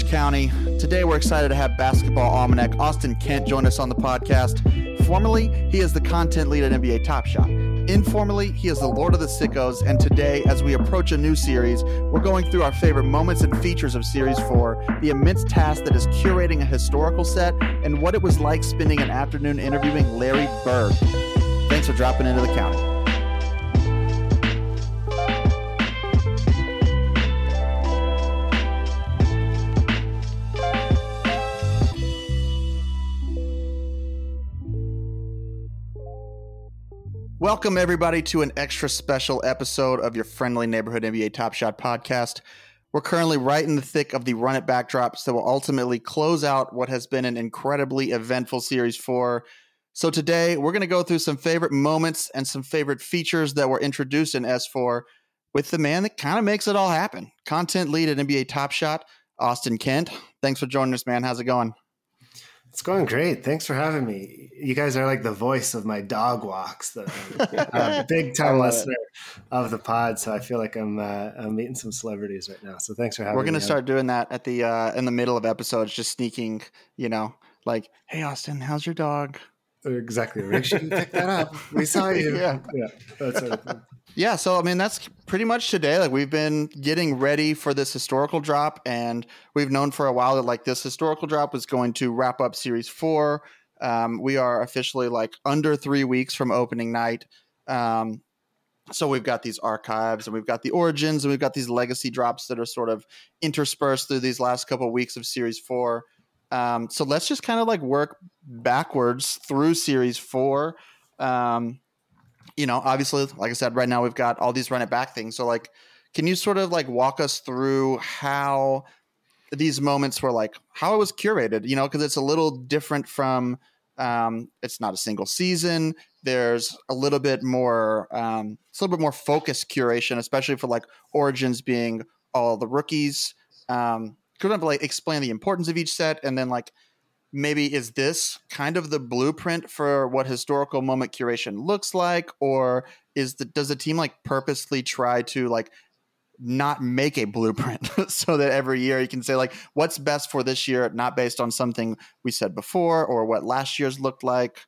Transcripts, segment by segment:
Badge County? Today we're excited to have Basketball Almanac Austin Kent join us on the podcast. Formally, he is the content lead at NBA Top Shot. Informally, he is the Lord of the Sickos, and today, as we approach a new series, we're going through our favorite moments and features of Series 4, the immense task that is curating a historical set, and what it was like spending an afternoon interviewing Larry Bird. Thanks for dropping into the county. Welcome, everybody, to an extra special episode of your friendly neighborhood NBA Top Shot podcast. We're currently right in the thick of the run it backdrops that will ultimately close out what has been an incredibly eventful Series 4. So, today we're going to go through some favorite moments and some favorite features that were introduced in S4 with the man that kind of makes it all happen content lead at NBA Top Shot, Austin Kent. Thanks for joining us, man. How's it going? It's going great. Thanks for having me. You guys are like the voice of my dog walks. The, I'm big time listener it. of the pod, so I feel like I'm uh, I'm meeting some celebrities right now. So thanks for having We're gonna me. Start doing that at the uh, in the middle of episodes, just sneaking. You know, like, hey Austin, how's your dog? Exactly. Make sure you pick that up. We saw you. yeah. Yeah. That sort of yeah, so I mean that's pretty much today. Like we've been getting ready for this historical drop, and we've known for a while that like this historical drop was going to wrap up series four. Um, we are officially like under three weeks from opening night. Um, so we've got these archives and we've got the origins and we've got these legacy drops that are sort of interspersed through these last couple of weeks of series four. Um, so let's just kind of like work backwards through series four. Um, you know, obviously, like I said, right now we've got all these run it back things. So, like, can you sort of like walk us through how these moments were like, how it was curated, you know, because it's a little different from, um, it's not a single season. There's a little bit more, um, it's a little bit more focused curation, especially for like Origins being all the rookies. Um, could like explain the importance of each set and then like maybe is this kind of the blueprint for what historical moment curation looks like? Or is the does the team like purposely try to like not make a blueprint so that every year you can say like what's best for this year not based on something we said before or what last year's looked like?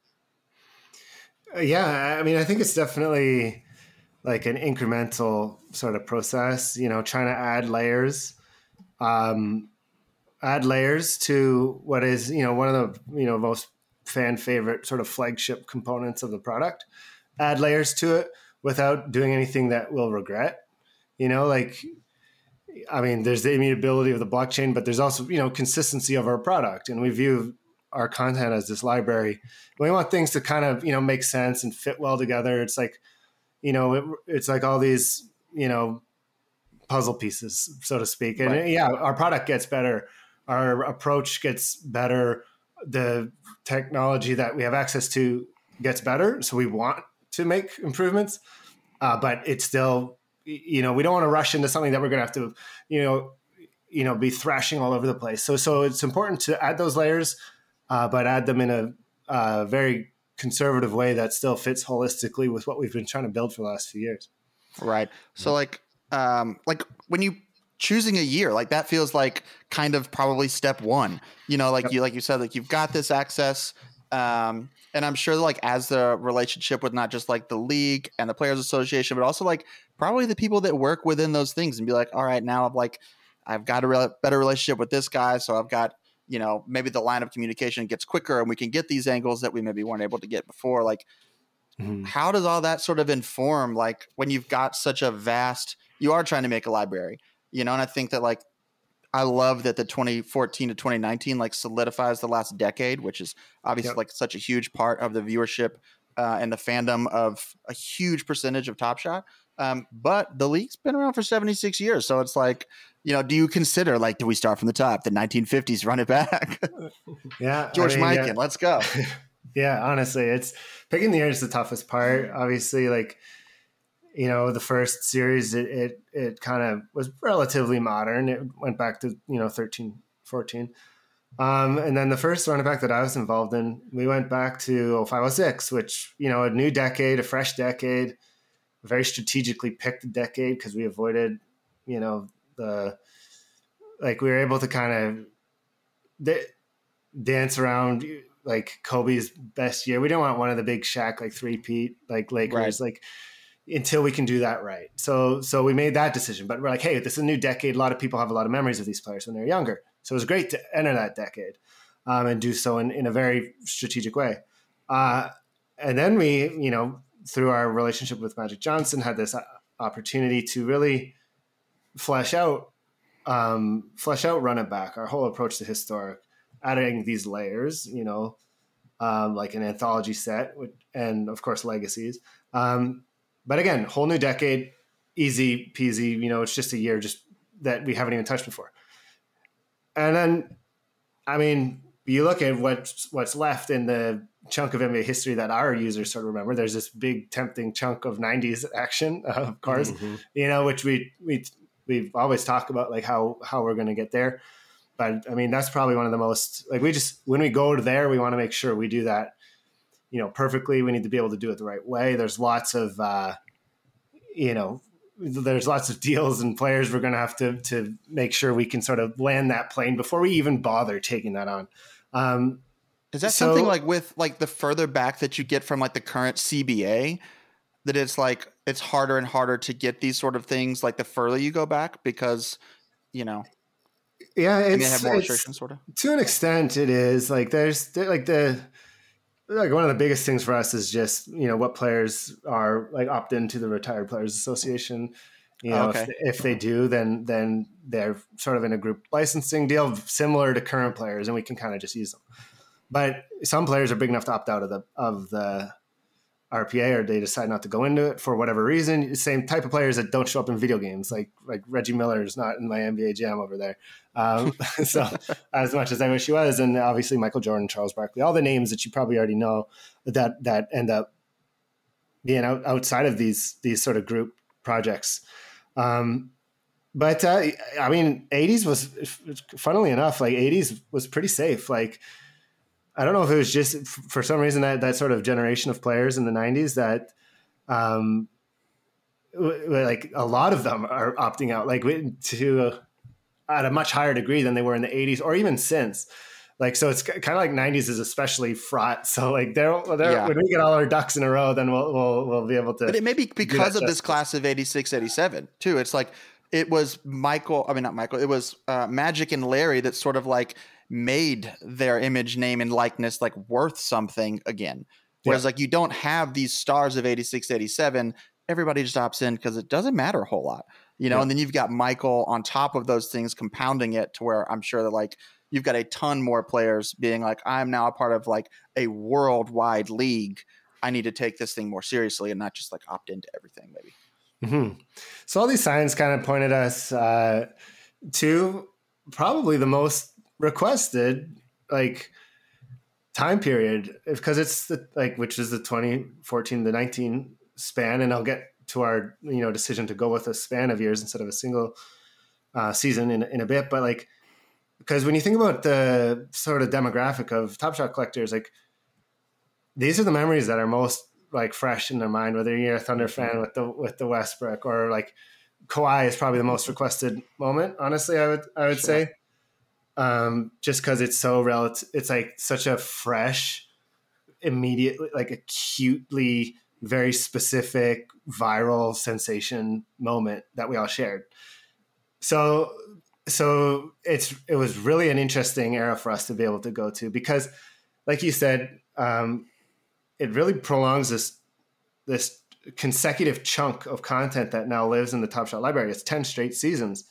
Yeah i mean i think it's definitely like an incremental sort of process you know trying to add layers. Um add layers to what is you know one of the you know most fan favorite sort of flagship components of the product. Add layers to it without doing anything that we'll regret. You know like i mean there's the immutability of the blockchain but there's also you know consistency of our product. And we view our content as this library. We want things to kind of you know make sense and fit well together. It's like you know it, it's like all these you know puzzle pieces so to speak. And right. yeah our product gets better our approach gets better the technology that we have access to gets better. So we want to make improvements uh, but it's still you know we don't want to rush into something that we're going to have to you know you know be thrashing all over the place. So so it's important to add those layers uh, but add them in a uh, very conservative way that still fits holistically with what we've been trying to build for the last few years. Right. So like um like when you choosing a year like that feels like kind of probably step one you know like yep. you like you said like you've got this access um and i'm sure like as the relationship with not just like the league and the players association but also like probably the people that work within those things and be like all right now i've like i've got a re- better relationship with this guy so i've got you know maybe the line of communication gets quicker and we can get these angles that we maybe weren't able to get before like mm-hmm. how does all that sort of inform like when you've got such a vast you are trying to make a library you know and i think that like i love that the 2014 to 2019 like solidifies the last decade which is obviously yep. like such a huge part of the viewership uh, and the fandom of a huge percentage of top shot um, but the league's been around for 76 years so it's like you know do you consider like do we start from the top the 1950s run it back yeah george I mean, Mikan, yeah. let's go yeah honestly it's picking the year is the toughest part obviously like you know the first series it it, it kind of was relatively modern it went back to you know 13 14 um, and then the first running back that i was involved in we went back to 0506 which you know a new decade a fresh decade a very strategically picked decade because we avoided you know the like we were able to kind of dance around like Kobe's best year. We don't want one of the big Shaq like three peat like Lakers right. like until we can do that right. So so we made that decision. But we're like, hey, this is a new decade. A lot of people have a lot of memories of these players when they're younger. So it was great to enter that decade um, and do so in, in a very strategic way. Uh, and then we, you know, through our relationship with Magic Johnson, had this uh, opportunity to really flesh out, um, flesh out, run it back. Our whole approach to historic, adding these layers, you know, um, like an anthology set, and of course legacies. Um, but again, whole new decade, easy peasy. You know, it's just a year just that we haven't even touched before. And then, I mean, you look at what's what's left in the chunk of NBA history that our users sort of remember. There's this big tempting chunk of '90s action, of course, mm-hmm. you know, which we we we always talk about like how how we're going to get there. But I mean, that's probably one of the most like we just when we go to there, we want to make sure we do that, you know, perfectly. We need to be able to do it the right way. There's lots of uh, you know there's lots of deals and players we're going to have to to make sure we can sort of land that plane before we even bother taking that on. Um, Is that so, something like with like the further back that you get from like the current CBA that it's like it's harder and harder to get these sort of things like the further you go back because you know yeah it's, have more restrictions sort of to an extent it is like there's like the like one of the biggest things for us is just you know what players are like opt into the retired players association you know okay. if, if, they do then then they're sort of in a group licensing deal similar to current players and we can kind of just use them but some players are big enough to opt out of the of the RPA or they decide not to go into it for whatever reason. Same type of players that don't show up in video games, like like Reggie Miller is not in my NBA Jam over there. Um, so as much as I wish he was, and obviously Michael Jordan, Charles Barkley, all the names that you probably already know that that end up being out, outside of these these sort of group projects. Um, but uh, I mean, 80s was, funnily enough, like 80s was pretty safe. Like I don't know if it was just for some reason that that sort of generation of players in the 90s that um like a lot of them are opting out like to uh, at a much higher degree than they were in the 80s or even since. Like so it's kind of like 90s is especially fraught. So like there yeah. when we get all our ducks in a row then we'll we'll, we'll be able to but it may be because of this class of 86 87 too. It's like it was michael i mean not michael it was uh, magic and larry that sort of like made their image, name, and likeness like worth something again. Whereas yeah. like you don't have these stars of 86, 87, everybody just opts in because it doesn't matter a whole lot. You know, yeah. and then you've got Michael on top of those things compounding it to where I'm sure that like you've got a ton more players being like, I'm now a part of like a worldwide league. I need to take this thing more seriously and not just like opt into everything, maybe. Mm-hmm. So all these signs kind of pointed us uh, to probably the most requested like time period because it's the like which is the 2014 to 19 span and i'll get to our you know decision to go with a span of years instead of a single uh, season in, in a bit but like because when you think about the sort of demographic of top shot collectors like these are the memories that are most like fresh in their mind whether you're a thunder mm-hmm. fan with the with the westbrook or like Kawhi is probably the most requested moment honestly i would i would sure. say um, just because it's so relative. It's like such a fresh, immediately, like acutely, very specific viral sensation moment that we all shared. So, so it's it was really an interesting era for us to be able to go to because, like you said, um, it really prolongs this this consecutive chunk of content that now lives in the Top Shot library. It's ten straight seasons,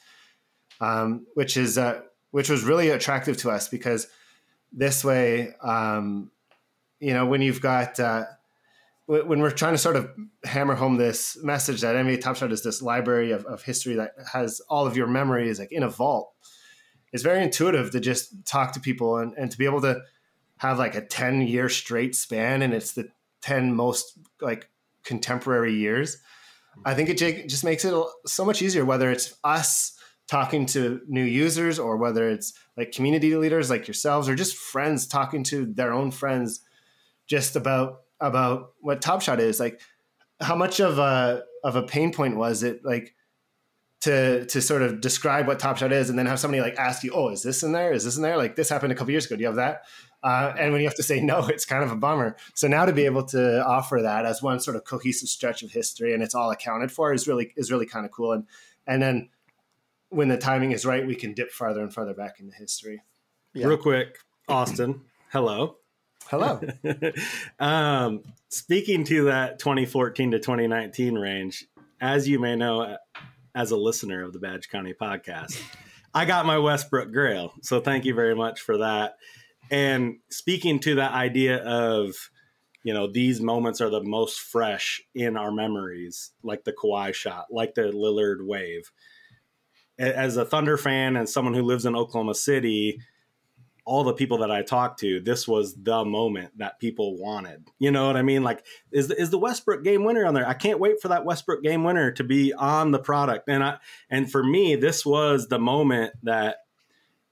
um, which is uh, which was really attractive to us because this way, um, you know, when you've got uh, when we're trying to sort of hammer home this message that NBA Top Shot is this library of, of history that has all of your memories like in a vault, it's very intuitive to just talk to people and, and to be able to have like a 10 year straight span and it's the 10 most like contemporary years. I think it just makes it so much easier, whether it's us talking to new users or whether it's like community leaders like yourselves or just friends talking to their own friends just about about what Top Shot is like how much of a of a pain point was it like to to sort of describe what Top Shot is, and then have somebody like ask you, "Oh, is this in there? Is this in there?" Like this happened a couple years ago. Do you have that? Uh, and when you have to say no, it's kind of a bummer. So now to be able to offer that as one sort of cohesive stretch of history and it's all accounted for is really is really kind of cool. And and then when the timing is right, we can dip farther and farther back into history. Yeah. Real quick, Austin, hello. Hello. um, speaking to that 2014 to 2019 range, as you may know, as a listener of the Badge County podcast, I got my Westbrook Grail. So thank you very much for that. And speaking to that idea of, you know, these moments are the most fresh in our memories, like the Kawhi shot, like the Lillard wave. As a Thunder fan and someone who lives in Oklahoma City, all the people that I talked to, this was the moment that people wanted. You know what I mean? Like, is is the Westbrook game winner on there? I can't wait for that Westbrook game winner to be on the product. And I and for me, this was the moment that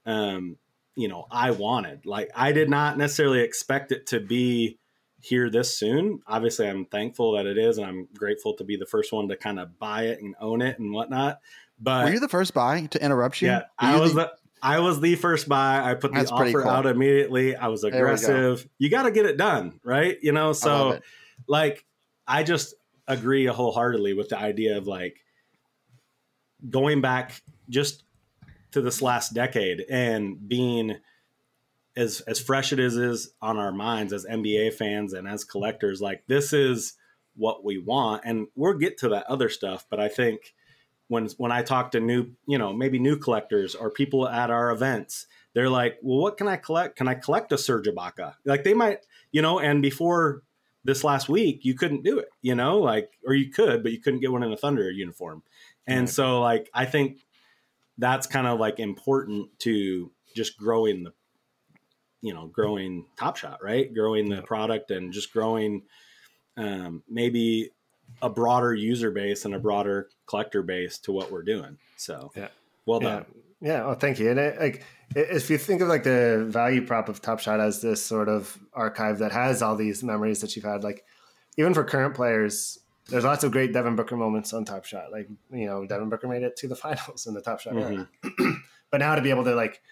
um, you know I wanted. Like I did not necessarily expect it to be here this soon. Obviously, I'm thankful that it is, and I'm grateful to be the first one to kind of buy it and own it and whatnot. But were you the first buy to interrupt you? Yeah, I was the, the, I was the first buy. I put the offer cool. out immediately. I was aggressive. You got to get it done, right? You know, so I like I just agree wholeheartedly with the idea of like going back just to this last decade and being as as fresh it is is on our minds as NBA fans and as collectors, like this is what we want, and we'll get to that other stuff. But I think when when I talk to new, you know, maybe new collectors or people at our events, they're like, "Well, what can I collect? Can I collect a Serge Ibaka?" Like they might, you know, and before this last week, you couldn't do it, you know, like or you could, but you couldn't get one in a Thunder uniform. And right. so, like, I think that's kind of like important to just growing the you know growing top shot right? Growing the product and just growing um, maybe a broader user base and a broader collector base to what we're doing. So yeah. well done. Yeah, yeah. well thank you. And it, like if you think of like the value prop of top shot as this sort of archive that has all these memories that you've had like even for current players there's lots of great Devin Booker moments on Top Shot. Like you know, Devin Booker made it to the finals in the Top Shot mm-hmm. but now to be able to like,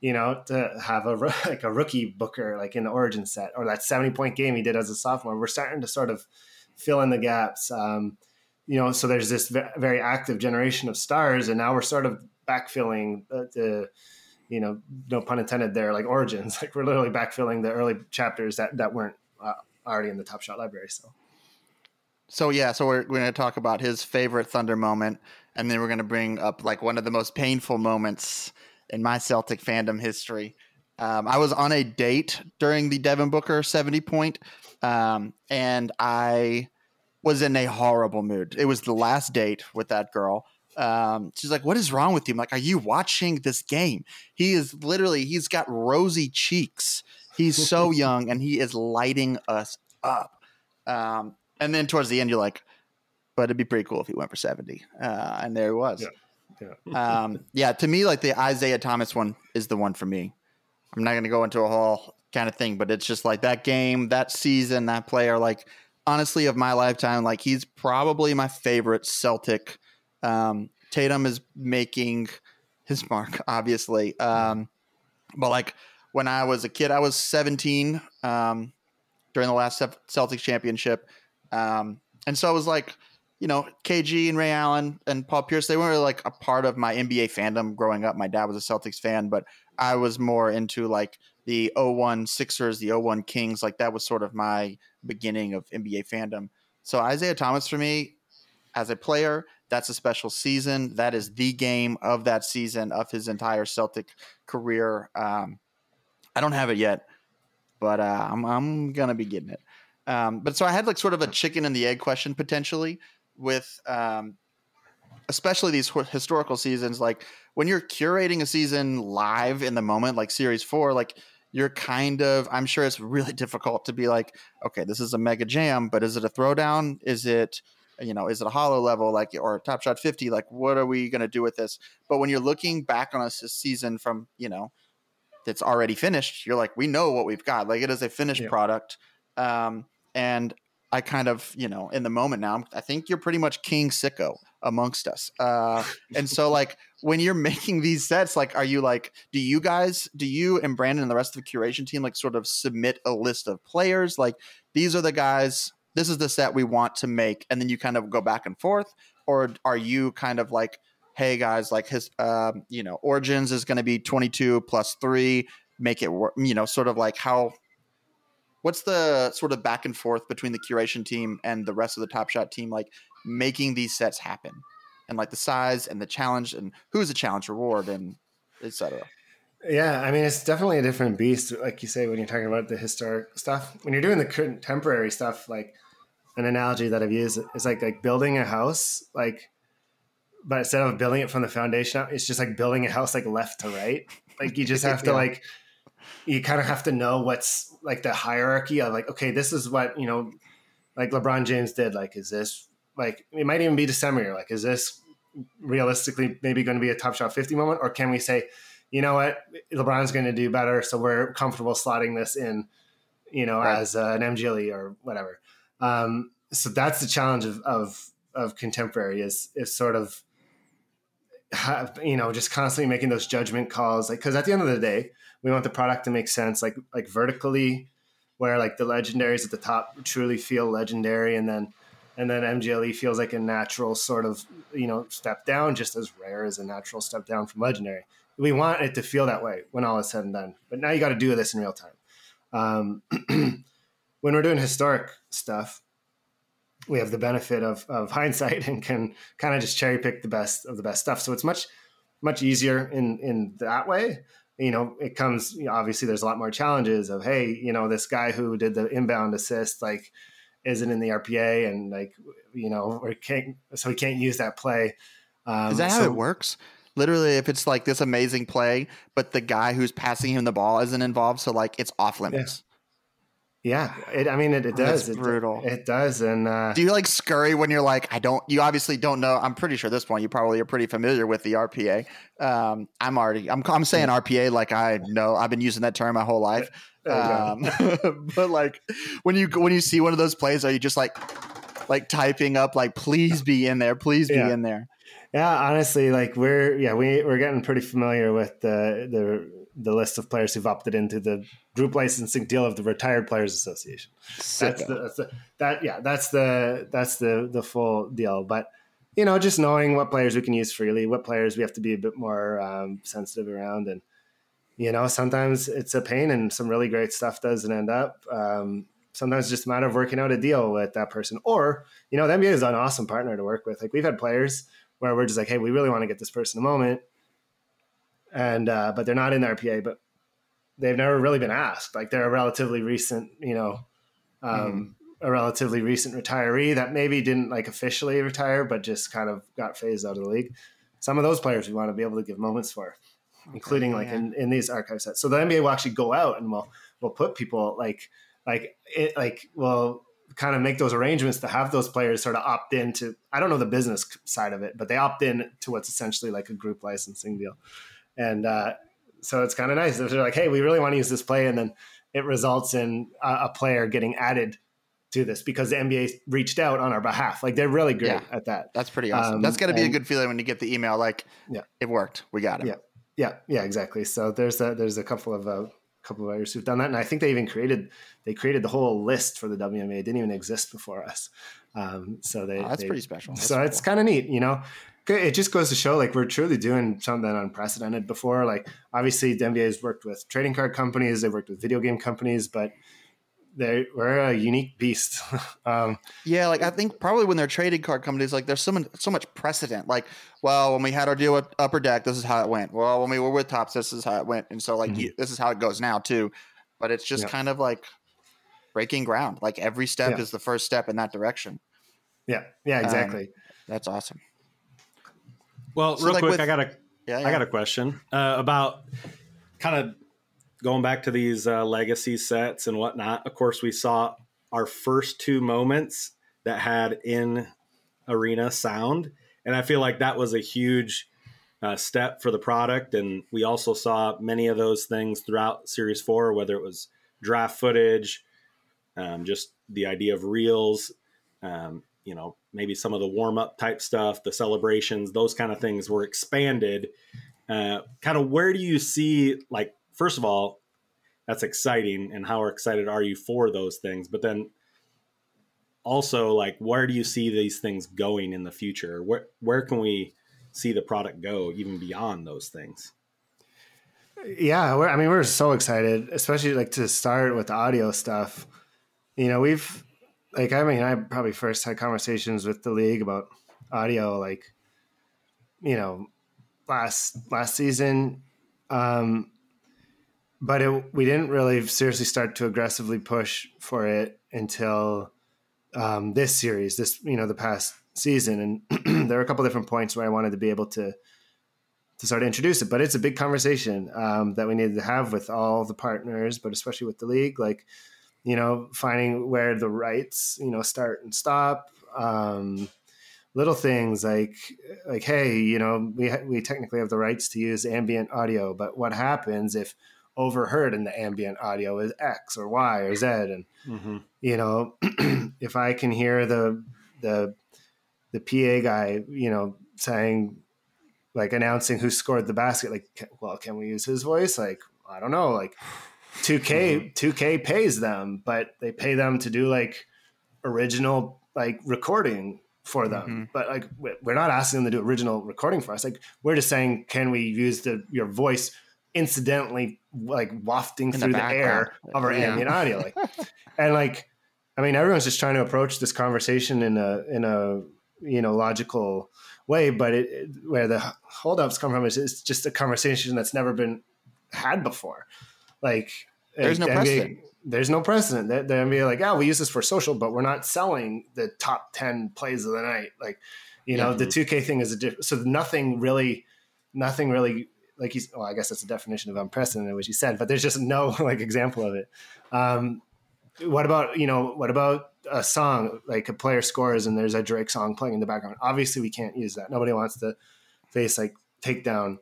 you know, to have a like a rookie Booker like in the Origin set or that 70 point game he did as a sophomore, we're starting to sort of fill in the gaps. Um, you know, so there's this very active generation of stars, and now we're sort of backfilling the, the you know, no pun intended there, like origins. Like we're literally backfilling the early chapters that that weren't uh, already in the Top Shot library. So so yeah, so we're, we're going to talk about his favorite Thunder moment, and then we're going to bring up like one of the most painful moments in my Celtic fandom history. Um, I was on a date during the Devin Booker seventy point, um, and I was in a horrible mood. It was the last date with that girl. Um, she's like, "What is wrong with you?" I'm like, "Are you watching this game?" He is literally he's got rosy cheeks. He's so young, and he is lighting us up. Um, and then towards the end, you're like, but it'd be pretty cool if he went for 70. Uh, and there he was. Yeah. Yeah. um, yeah. To me, like the Isaiah Thomas one is the one for me. I'm not going to go into a whole kind of thing, but it's just like that game, that season, that player, like honestly, of my lifetime, like he's probably my favorite Celtic. Um, Tatum is making his mark, obviously. Um, but like when I was a kid, I was 17 um, during the last Celtics championship. Um, and so I was like, you know, KG and Ray Allen and Paul Pierce, they weren't really like a part of my NBA fandom growing up. My dad was a Celtics fan, but I was more into like the 01 Sixers, the 01 Kings. Like that was sort of my beginning of NBA fandom. So Isaiah Thomas for me as a player, that's a special season. That is the game of that season of his entire Celtic career. Um, I don't have it yet, but uh, I'm, I'm going to be getting it. Um, but so I had like sort of a chicken and the egg question potentially with, um, especially these historical seasons. Like when you're curating a season live in the moment, like Series Four, like you're kind of. I'm sure it's really difficult to be like, okay, this is a mega jam, but is it a throwdown? Is it you know, is it a hollow level like or Top Shot 50? Like, what are we going to do with this? But when you're looking back on a season from, you know, that's already finished, you're like, we know what we've got. Like, it is a finished yeah. product. Um, and I kind of, you know, in the moment now, I think you're pretty much King Sicko amongst us. Uh, and so, like, when you're making these sets, like, are you like, do you guys, do you and Brandon and the rest of the curation team, like, sort of submit a list of players? Like, these are the guys, this is the set we want to make. And then you kind of go back and forth? Or are you kind of like, hey, guys, like, his, um, you know, Origins is going to be 22 plus three, make it work, you know, sort of like how, what's the sort of back and forth between the curation team and the rest of the top shot team like making these sets happen? And like the size and the challenge and who's the challenge reward and etc yeah i mean it's definitely a different beast like you say when you're talking about the historic stuff. When you're doing the contemporary stuff like an analogy that i've used is like like building a house like but instead of building it from the foundation up it's just like building a house like left to right. Like you just have to yeah. like you kind of have to know what's like the hierarchy of like okay this is what you know like lebron james did like is this like it might even be december like is this realistically maybe going to be a top shot 50 moment or can we say you know what lebron's going to do better so we're comfortable slotting this in you know right. as uh, an mgle or whatever um, so that's the challenge of, of of contemporary is is sort of have, you know just constantly making those judgment calls like because at the end of the day we want the product to make sense like like vertically where like the legendaries at the top truly feel legendary and then and then mgle feels like a natural sort of you know step down just as rare as a natural step down from legendary. We want it to feel that way when all is said and done but now you got to do this in real time. Um, when we're doing historic stuff we have the benefit of, of hindsight and can kind of just cherry pick the best of the best stuff. So it's much much easier in in that way you know, it comes you know, obviously there's a lot more challenges of hey, you know, this guy who did the inbound assist like isn't in the RPA and like you know, or can't so he can't use that play. Um, Is that how it works? Literally, if it's like this amazing play, but the guy who's passing him the ball isn't involved, so like it's off limits. Yeah, it, I mean, it, it does. It's brutal. It, it does. And uh, do you like scurry when you're like, I don't? You obviously don't know. I'm pretty sure at this point you probably are pretty familiar with the RPA. Um, I'm already. I'm. I'm saying RPA like I know. I've been using that term my whole life. Um, but like when you when you see one of those plays, are you just like like typing up like, please be in there, please be yeah. in there? Yeah, honestly, like we're yeah we we're getting pretty familiar with the the the list of players who've opted into the group licensing deal of the Retired Players Association. That's the, that's the, that yeah that's the that's the the full deal. But you know, just knowing what players we can use freely, what players we have to be a bit more um, sensitive around, and you know, sometimes it's a pain, and some really great stuff doesn't end up. Um, sometimes it's just a matter of working out a deal with that person, or you know, the NBA is an awesome partner to work with. Like we've had players where we're just like, hey, we really want to get this person a moment and uh, but they're not in the RPA, but they've never really been asked. Like they're a relatively recent, you know, um, mm-hmm. a relatively recent retiree that maybe didn't like officially retire, but just kind of got phased out of the league. Some of those players we want to be able to give moments for, okay, including like yeah. in, in these archive sets. So the NBA will actually go out and we'll we'll put people like like it like will kind of make those arrangements to have those players sort of opt in to I don't know the business side of it, but they opt in to what's essentially like a group licensing deal and uh, so it's kind of nice. If they're like, "Hey, we really want to use this play," and then it results in a, a, player getting added to this because the NBA reached out on our behalf. Like they're really great yeah, at that. That's pretty awesome. Um, That's got to be a good feeling when you get the email like, "Yeah, it worked. We got it." Yeah, yeah, yeah, exactly. So there's a, there's a couple of uh, couple of players who've done that, and I think they even created they created the whole list for the WMA. It didn't even exist before us. Um, so they oh, that's they, pretty special. That's so cool. it's kind of neat, you know it just goes to show like we're truly doing something unprecedented before. Like obviously the NBA has worked with trading card companies, they've worked with video game companies, but they we're a unique beast. um, yeah, like I think probably when they're trading card companies, like there's so much so much precedent. Like, well, when we had our deal with Upper Deck, this is how it went. Well, when we were with Topps, this is how it went. And so like mm-hmm. you, this is how it goes now too. But it's just kind of like breaking ground. Like every step yeah. is the first step in that direction. Yeah, yeah, exactly. Um, that's awesome. Well, so real like quick, with, I got a yeah, yeah. I got a question uh, about kind of going back to these uh, legacy sets and whatnot. Of course, we saw our first two moments that had in arena sound, and I feel like that was a huge uh, step for the product. And we also saw many of those things throughout Series Four, whether it was draft footage, um, just the idea of reels, um, you know, maybe some of the warm up type stuff, the celebrations, those kind of things were expanded. Uh, kind of where do you see, like, first of all, that's exciting, and how excited are you for those things? But then also, like, where do you see these things going in the future? Where where can we see the product go even beyond those things? Yeah, I mean, we're so excited, especially like to start with the audio stuff. You know, we've like, I mean, I probably first had conversations with the league about audio, like, you know, last last season, um, but it, we didn't really seriously start to aggressively push for it until um, this series, this you know, the past season, and there are a couple different points where I wanted to be able to to start to introduce it. But it's a big conversation um, that we needed to have with all the partners, but especially with the league, like you know, finding where the rights you know start and stop. Um, little things like like hey, you know, we ha- we technically have the rights to use ambient audio, but what happens if overheard in the ambient audio is X or Y or Z, and mm-hmm. you know, if I can hear the the the PA guy, you know, saying like announcing who scored the basket. Like, well, can we use his voice? Like, I don't know. Like, 2K 2K mm-hmm. pays them, but they pay them to do like original like recording for them. Mm-hmm. But like, we're not asking them to do original recording for us. Like, we're just saying, can we use the your voice incidentally like wafting In through the, the air of our yeah. ambient audio? Like, and like, I mean, everyone's just trying to approach this conversation in a in a you know logical way but it, where the holdups come from is it's just a conversation that's never been had before like there's no the precedent NBA, there's no precedent the, the NBA like oh we use this for social but we're not selling the top 10 plays of the night like you know the 2k thing is a different so nothing really nothing really like he's well i guess that's a definition of unprecedented which he said but there's just no like example of it um what about you know what about a song like a player scores and there's a Drake song playing in the background? Obviously, we can't use that. Nobody wants to face like takedown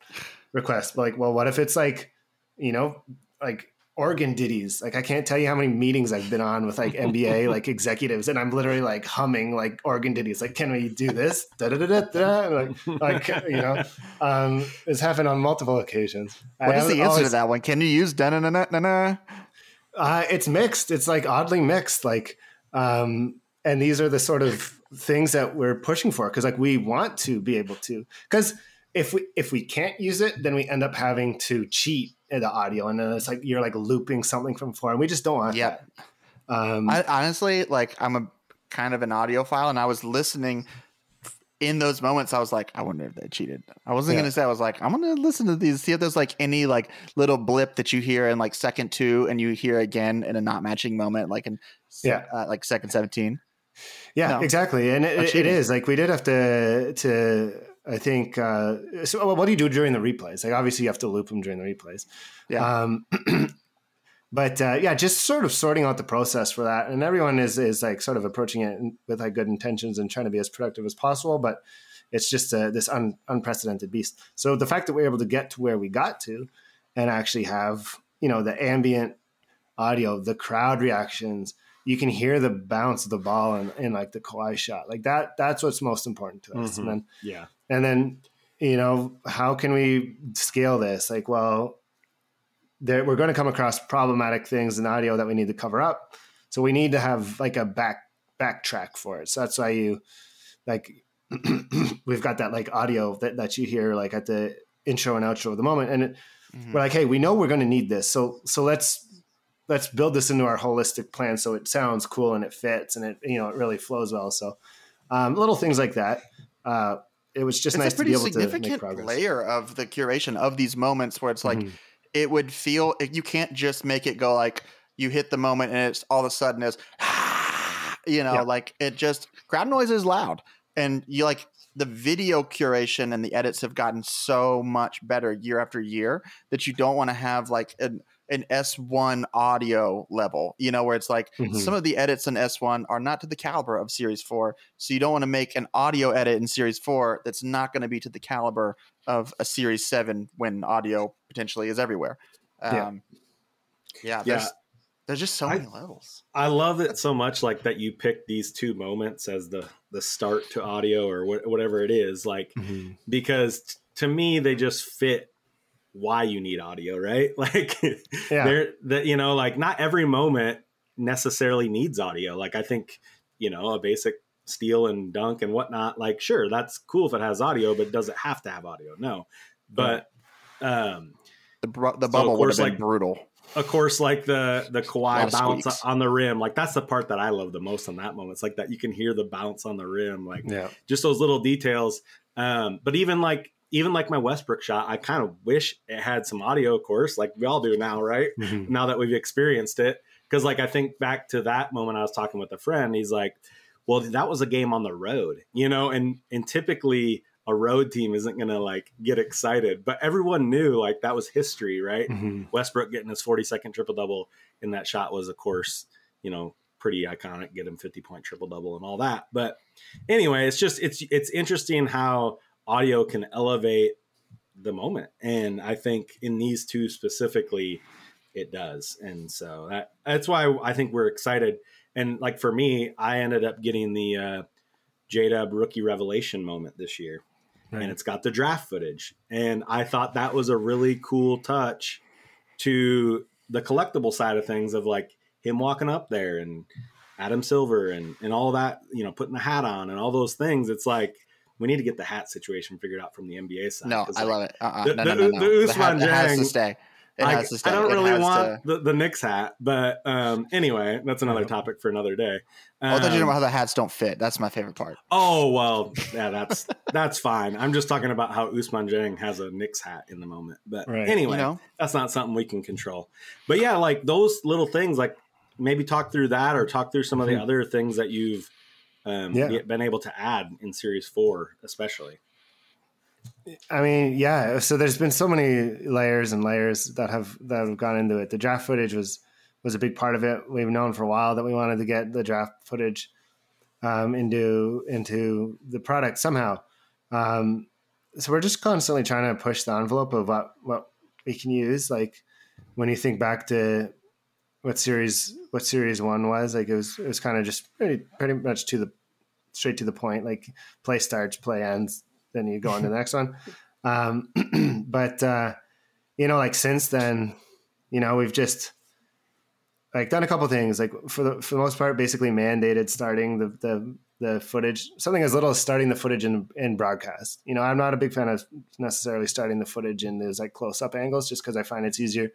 requests. But like, well, what if it's like you know like organ ditties? Like I can't tell you how many meetings I've been on with like NBA like executives, and I'm literally like humming like organ ditties. Like, can we do this? Da da da da. da. Like, like you know, um, it's happened on multiple occasions. What is the answer always, to that one? Can you use da na na na na? Uh, it's mixed. It's like oddly mixed. Like, um, and these are the sort of things that we're pushing for because like we want to be able to because if we if we can't use it, then we end up having to cheat the audio, and then it's like you're like looping something from before, and we just don't want yep. that. Um, I, honestly, like I'm a kind of an audiophile, and I was listening in those moments, I was like, I wonder if they cheated. I wasn't yeah. gonna say. I was like, I'm gonna listen to these, see if there's like any like little blip that you hear in like second two, and you hear again in a not matching moment, like in yeah, uh, like second seventeen. Yeah, no. exactly, and it, it is like we did have to to. I think. Uh, so, what do you do during the replays? Like, obviously, you have to loop them during the replays. Yeah. Um, but uh, yeah, just sort of sorting out the process for that, and everyone is is like sort of approaching it with like good intentions and trying to be as productive as possible. But it's just uh, this un, unprecedented beast. So the fact that we're able to get to where we got to, and actually have you know the ambient audio, the crowd reactions, you can hear the bounce of the ball in, in like the Kawhi shot, like that. That's what's most important to us. Mm-hmm. And then yeah, and then you know how can we scale this? Like, well there, we're going to come across problematic things in audio that we need to cover up. So we need to have like a back backtrack for it. So that's why you like we've got that like audio that, that you hear like at the intro and outro of the moment. And it, mm-hmm. we're like, hey, we know we're going to need this. So so let's let's build this into our holistic plan so it sounds cool and it fits and it you know it really flows well. So um, little things like that. Uh, it was just it's nice to be able to make a pretty significant layer of the curation of these moments where it's like. Mm-hmm. it would feel you can't just make it go like you hit the moment and it's all of a sudden is you know like it just crowd noise is loud. And you like the video curation and the edits have gotten so much better year after year that you don't want to have like an an S1 audio level, you know, where it's like mm-hmm. some of the edits in S1 are not to the caliber of Series 4. So you don't want to make an audio edit in Series 4 that's not going to be to the caliber of a Series Seven when audio potentially is everywhere. Um, yeah, yeah, yeah. There's just so I, many levels. I love it so much, like that you pick these two moments as the the start to audio or wh- whatever it is, like mm-hmm. because t- to me they just fit why you need audio, right? Like, yeah. they're that you know, like not every moment necessarily needs audio. Like I think you know a basic steal and dunk and whatnot. Like, sure, that's cool if it has audio, but does it have to have audio? No, but um, the the bubble so would have been like, brutal of course, like the the Kawhi bounce squeaks. on the rim, like that's the part that I love the most on that moment. It's like that you can hear the bounce on the rim, like yeah. just those little details. Um, but even like even like my Westbrook shot, I kind of wish it had some audio, of course, like we all do now, right? Mm-hmm. Now that we've experienced it, because like I think back to that moment, I was talking with a friend. He's like, "Well, that was a game on the road, you know," and and typically a road team isn't going to like get excited. But everyone knew like that was history, right? Mm-hmm. Westbrook getting his 40 second triple double in that shot was, of course, you know, pretty iconic. Get him 50 point triple double and all that. But anyway, it's just it's it's interesting how audio can elevate the moment, and I think in these two specifically, it does. And so that that's why I think we're excited. And like for me, I ended up getting the uh, J Dub rookie revelation moment this year right. and it's got the draft footage. And I thought that was a really cool touch to the collectible side of things of like him walking up there and Adam Silver and and all that, you know, putting the hat on and all those things. It's like we need to get the hat situation figured out from the NBA side. No, I like, love it. Uh-uh. The, no, no, no, no. the, Usman the hat, Jang, has to stay. I, I, don't really want to... the, the Knicks hat, but um, anyway, that's another topic for another day. Um, oh, I thought you know how the hats don't fit. That's my favorite part. Oh well, yeah, that's that's fine. I'm just talking about how Ousmane Dieng has a Knicks hat in the moment. But right. anyway, you know? that's not something we can control. But yeah, like those little things, like maybe talk through that or talk through some of the mm-hmm. other things that you've um, yeah. been able to add in Series Four, especially. I mean, yeah. So there's been so many layers and layers that have that have gone into it. The draft footage was was a big part of it. We've known for a while that we wanted to get the draft footage um, into into the product somehow. Um, so we're just constantly trying to push the envelope of what what we can use. Like when you think back to what series what series one was, like it was it was kind of just pretty pretty much to the straight to the point. Like play starts, play ends then you go on to the next one. Um, but uh, you know, like since then, you know, we've just like done a couple things. Like for the for the most part, basically mandated starting the the the footage, something as little as starting the footage in in broadcast. You know, I'm not a big fan of necessarily starting the footage in those like close up angles, just because I find it's easier.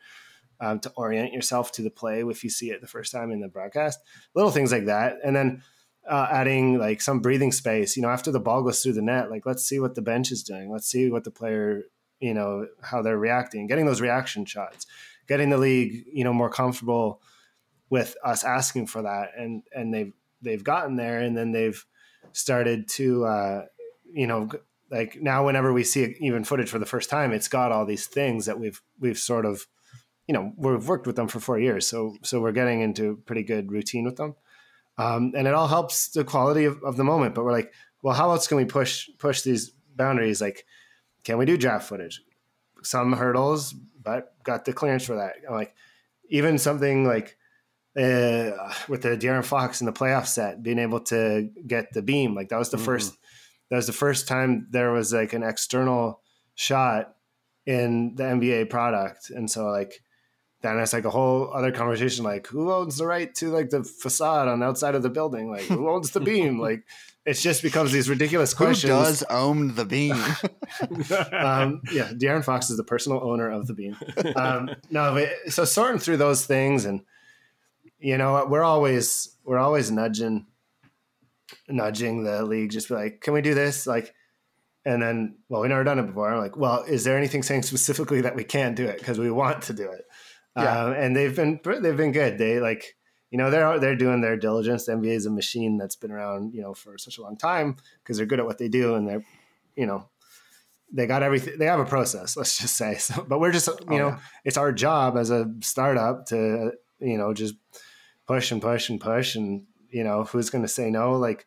Um, to orient yourself to the play if you see it the first time in the broadcast, little things like that, and then uh, adding like some breathing space. You know, after the ball goes through the net, like let's see what the bench is doing. Let's see what the player, you know, how they're reacting. Getting those reaction shots, getting the league, you know, more comfortable with us asking for that, and and they've they've gotten there, and then they've started to, uh, you know, like now whenever we see even footage for the first time, it's got all these things that we've we've sort of, you know, we've worked with them for four years, so so we're getting into pretty good routine with them um, and it all helps the quality of, of the moment. But we're like, well, how else can we push push these boundaries? Like, can we do draft footage? Some hurdles, but got the clearance for that. I'm like, even something like uh, with the De'Aaron Fox in the playoff set, being able to get the beam, like that was the mm-hmm. first. That was the first time there was like an external shot in the NBA product, and so like then it's like a whole other conversation like who owns the right to like the facade on the outside of the building? Like who owns the beam? Like it just becomes these ridiculous questions. who does own the beam? Um, yeah De'Aaron Fox is the personal owner of the beam. Um, no but, so sorting through those things and you know we're always we're always nudging nudging the league just be like can we do this? Like and then well we never done it before. I'm like well is there anything saying specifically that we can't do it? Because we want to do it yeah. Um, and they've been they've been good. They like you know they're they're doing their diligence. The NBA is a machine that's been around you know for such a long time because they're good at what they do and they're you know they got everything. They have a process. Let's just say. So, but we're just you oh, know yeah. it's our job as a startup to you know just push and push and push and you know who's going to say no like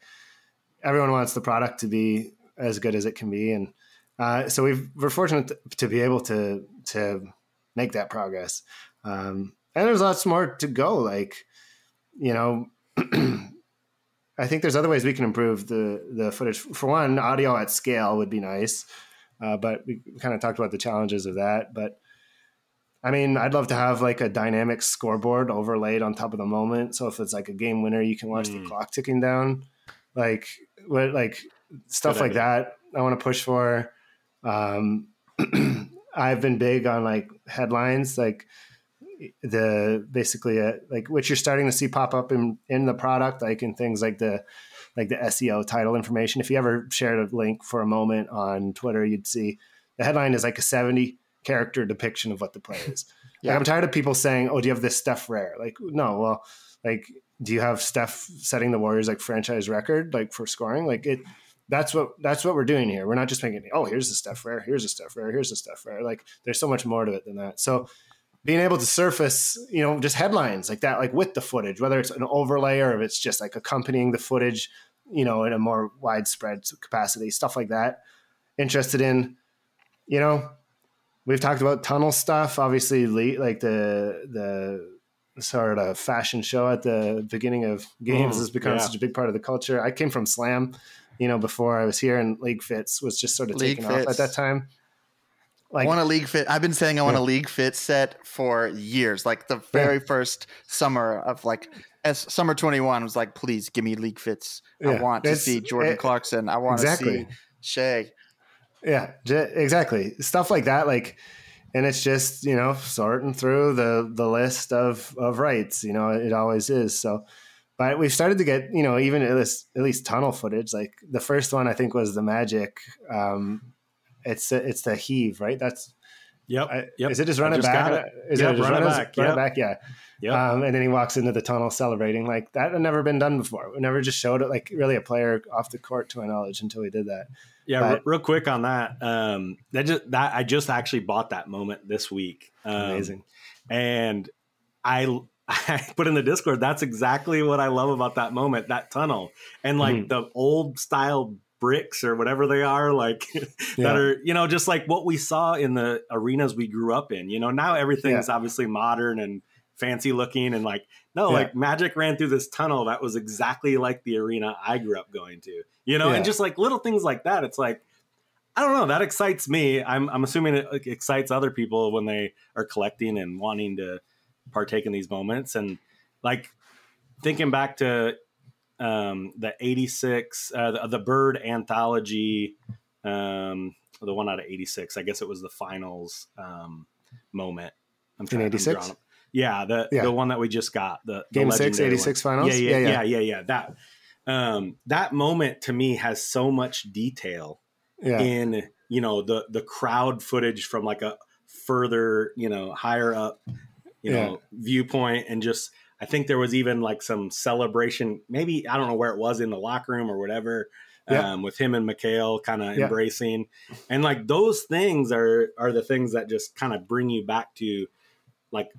everyone wants the product to be as good as it can be and uh, so we are fortunate to be able to to make that progress um, and there's lots more to go. Like, you know, I think there's other ways we can improve the the footage. For one, audio at scale would be nice, uh, but we kind of talked about the challenges of that. But I mean, I'd love to have like a dynamic scoreboard overlaid on top of the moment. So if it's like a game winner, you can watch mm. the hmm. clock ticking down. Like what, like stuff Good like idea. that. I want to push for. Um, I've been big on like headlines, like the basically uh, like which you're starting to see pop up in in the product, like in things like the like the SEO title information. If you ever shared a link for a moment on Twitter, you'd see the headline is like a 70 character depiction of what the play is. yeah. Like, I'm tired of people saying, "Oh, do you have this Steph rare?" Like, no, well, like, do you have Steph setting the Warriors like franchise record like for scoring? Like it. That's what that's what we're doing here. We're not just making, oh, here's the Steph rare, here's the Steph rare, here's the Steph rare. Like, there's so much more to it than that. So being able to surface, you know, just headlines like that, like with the footage, whether it's an overlay or if it's just like accompanying the footage, you know, in a more widespread capacity, stuff like that. Interested in, you know, we've talked about tunnel stuff, obviously, like the the sort of fashion show at the beginning of games mm, has become yeah. such a big part of the culture. I came from Slam, you know, before I was here, and League Fits was just sort of League taking Fits. off at that time. Like, I want a league fit. I've been saying I want yeah. a league fit set for years. Like the very yeah. first summer of like as summer 21 was like, please give me league fits. Yeah. I want it's, to see Jordan it, Clarkson. I want exactly. to see Shai. Yeah, exactly. Stuff like that. Like, and it's just, you know, sorting through the, the list of, of rights, you know, it always is. So, but we've started to get, you know, even at least, at least tunnel footage. Like the first one I think was the magic, um, it's it's the heave, right? That's Yep. I, yep. Is it just running back? Is yep, it just running back? Running yep. back? Yeah. Yep. Um, and then he walks into the tunnel celebrating. Like that had never been done before. We never just showed it like really a player off the court to my knowledge until we did that. Yeah. But, r- real quick on that. Um, that just that I just actually bought that moment this week. Um, amazing. And I I put in the Discord. That's exactly what I love about that moment, that tunnel, and like mm-hmm. the old style bricks or whatever they are like yeah. that are you know just like what we saw in the arenas we grew up in you know now everything's yeah. obviously modern and fancy looking and like no yeah. like magic ran through this tunnel that was exactly like the arena i grew up going to you know and just like little things like that it's like i don't know that excites me i'm, I'm assuming it excites other people when they are collecting and wanting to partake in these moments and like thinking back to um, the 86, uh, the, the, Bird anthology, um, the one out of 86. I guess it was the finals um, moment. I'm trying, In 86? Yeah, the yeah. the one that we just got. The, Game the 6, 86 one. finals? Yeah yeah, yeah, yeah, yeah, yeah. That, um, that moment to me has so much detail yeah. in, you know, the, the crowd footage from like a further, you know, higher up, you know, viewpoint and just – I think there was even like some celebration, maybe I don't know where it was in the locker room or whatever, yeah. um, with him and McHale kind of yeah. embracing, and like those things are are the things that just kind of bring you back to like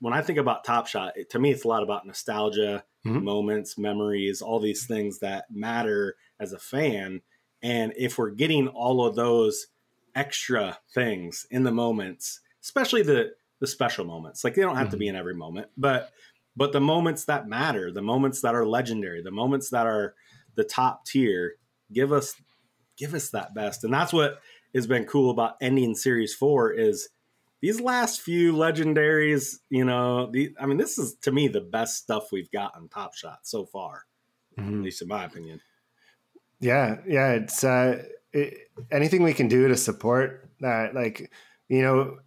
when I think about Top Shot. It, to me, it's a lot about nostalgia, mm-hmm. moments, memories, all these things that matter as a fan. And if we're getting all of those extra things in the moments, especially the the special moments, like they don't have mm-hmm. to be mm-hmm. in every moment, but but the moments that matter, the moments that are legendary, the moments that are the top tier, give us give us that best. And that's what has been cool about ending series 4 is these last few legendaries, you know, the, I mean, this is to me the best stuff we've got on Top Shot so far, mm-hmm. at least in my opinion. Yeah, yeah, it's uh, it, anything we can do to support that. Like, you know,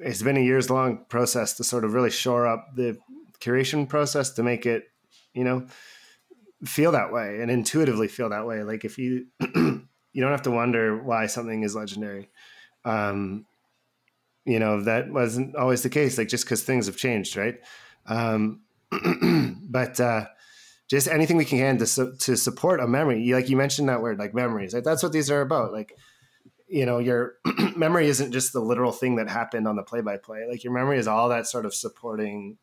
it's been a years long process to sort of really shore up the curation process to make it, you know, feel that way and intuitively feel that way. Like if you you don't have to wonder why something is legendary. Um, you know, that wasn't always the case, like just because things have changed, right? Um, but uh, just anything we can to su- to support a memory, like you mentioned that word, like memories. Like that's what these are about. Like, you know, your memory isn't just the literal thing that happened on the play by play. Like your memory is all that sort of supporting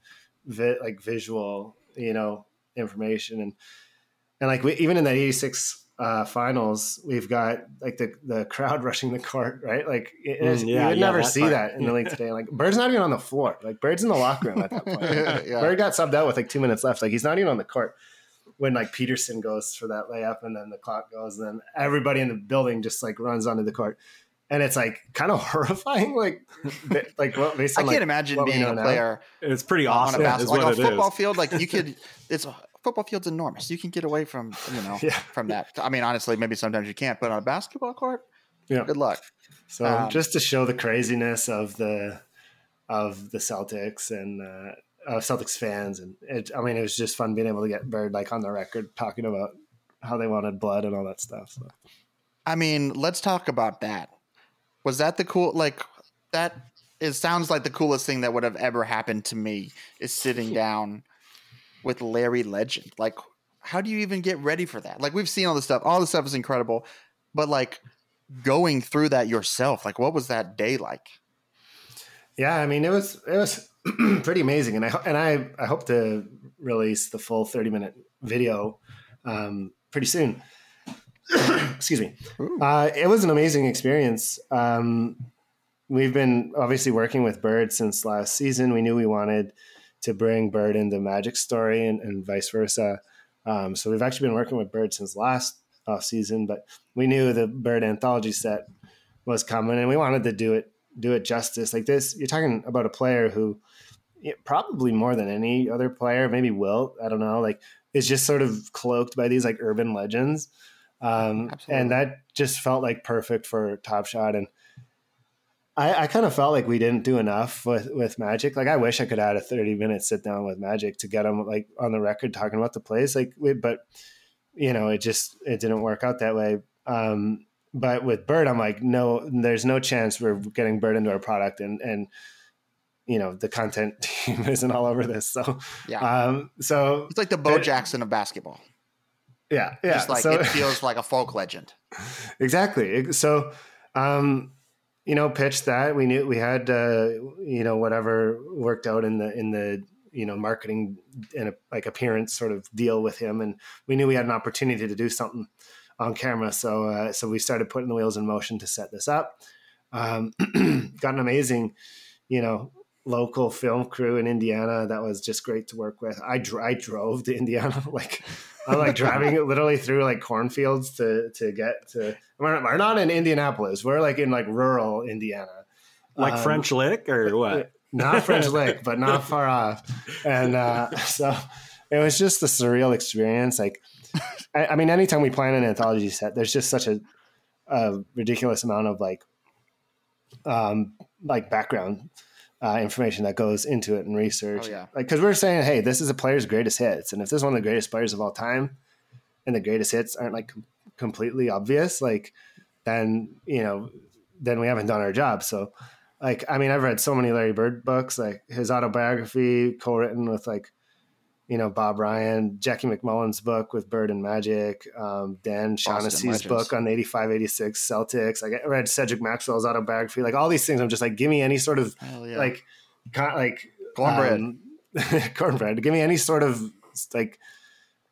vi- like visual, you know, information and and like we, even in that 86 uh, finals, we've got like the the crowd rushing the court, right? Like it, mm, yeah, you would yeah, never see part. that in the league today. Like Bird's not even on the floor. Like Bird's in the locker room at that point. yeah. Bird got subbed out with like two minutes left. Like he's not even on the court when like Peterson goes for that layup and then the clock goes and then everybody in the building just like runs onto the court. And it's like kind of horrifying, like, like what based on, I can't like, imagine being a player. Now. It's pretty awesome. On a basketball, like a football is. field, like you could. It's football field's enormous. You can get away from you know yeah. from that. I mean, honestly, maybe sometimes you can't, but on a basketball court, yeah, good luck. So um, just to show the craziness of the of the Celtics and uh, of Celtics fans, and it, I mean, it was just fun being able to get Bird like on the record talking about how they wanted blood and all that stuff. So. I mean, let's talk about that. Was that the cool like that? It sounds like the coolest thing that would have ever happened to me is sitting down with Larry Legend. Like, how do you even get ready for that? Like, we've seen all this stuff. All this stuff is incredible, but like going through that yourself, like, what was that day like? Yeah, I mean, it was it was pretty amazing, and I and I I hope to release the full thirty minute video um, pretty soon. Excuse me. Uh, it was an amazing experience. Um, we've been obviously working with Bird since last season. We knew we wanted to bring Bird into Magic story and, and vice versa. Um, so we've actually been working with Bird since last off season, but we knew the Bird anthology set was coming, and we wanted to do it do it justice. Like this, you're talking about a player who probably more than any other player, maybe Wilt, I don't know, like is just sort of cloaked by these like urban legends. Um, and that just felt like perfect for Top Shot. And I, I kind of felt like we didn't do enough with, with Magic. Like I wish I could add a 30 minute sit down with Magic to get him like on the record talking about the plays. Like, we, but you know, it just, it didn't work out that way. Um, but with Bird, I'm like, no, there's no chance we're getting Bird into our product. And, and, you know, the content team isn't all over this. So, yeah. Um, so it's like the Bo Jackson of basketball. Yeah. Yeah. Just like so, it feels like a folk legend. Exactly. So, um, you know, pitched that. We knew we had, uh, you know, whatever worked out in the in the you know marketing and a, like appearance sort of deal with him, and we knew we had an opportunity to do something on camera. So uh, so we started putting the wheels in motion to set this up. Um, got an amazing, you know, local film crew in Indiana that was just great to work with. I, dr- I drove to Indiana, like I'm like driving literally through like cornfields to to get to. We're, we're not in Indianapolis. We're like in like rural Indiana, like um, French Lick or what? Not French Lick, but not far off. And uh, so it was just a surreal experience. Like, I, I mean, anytime we plan an anthology set, there's just such a, a ridiculous amount of like, um, like background uh, information that goes into it and research. Oh, yeah. Like, because we're saying, hey, this is a player's greatest hits, and if this is one of the greatest players of all time, and the greatest hits aren't like com- completely obvious, like then you know, then we haven't done our job. So, like, I mean, I've read so many Larry Bird books, like his autobiography, co-written with like you know Bob Ryan, Jackie MacMullan's book with Bird and Magic, um, Dan Shaughnessy's book on 85, 86 Celtics. I read Cedric Maxwell's autobiography. Like all these things, I'm just like, give me any sort of yeah. like, like cornbread, um, cornbread. Give me any sort of like,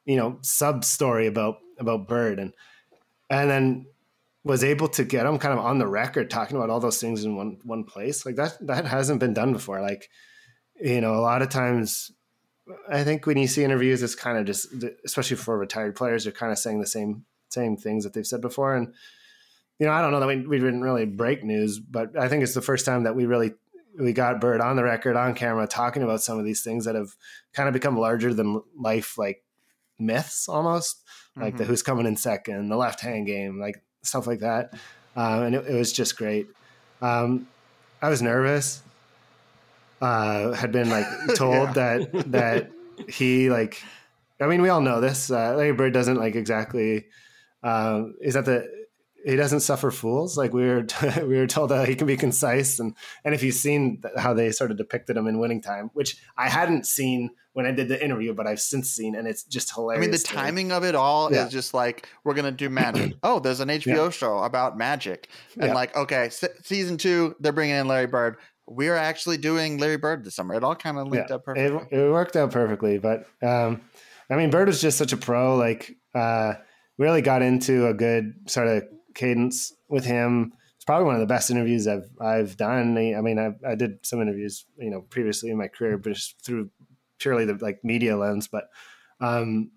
you know, sub story about about Bird, and and then was able to get him kind of on the record talking about all those things in one one place. Like that that hasn't been done before. Like you know, a lot of times I think when you see interviews, it's kind of just, especially for retired players, they're kind of saying the same same things that they've said before. And you know, I don't know that we, we didn't really break news, but I think it's the first time that we really we got Bird on the record on camera talking about some of these things that have kind of become larger than life, like myths almost, like mm-hmm. the who's coming in second, the left hand game, like stuff like that. Um, and it, it, was just great. Um, I was nervous uh, had been like told yeah. that that he like I mean we all know this uh, Larry Bird doesn't like exactly um, is that the he doesn't suffer fools like we were t- we were told that he can be concise and and if you've seen how they sort of depicted him in winning time which I hadn't seen when I did the interview but I've since seen and it's just hilarious. I mean the timing of it all yeah. is just like we're gonna do magic. oh, there's an HBO yeah. show about magic and like okay, season two they're bringing in Larry Bird we're actually doing Larry Bird this summer. It all kind of linked yeah, up perfectly. It, it, worked out perfectly, but um, I mean, Bird is just such a pro. Like, uh, really got into a good sort of cadence with him. It's probably one of the best interviews I've I've done. I mean, I, I did some interviews, you know, previously in my career, but just through purely the like media lens. But um,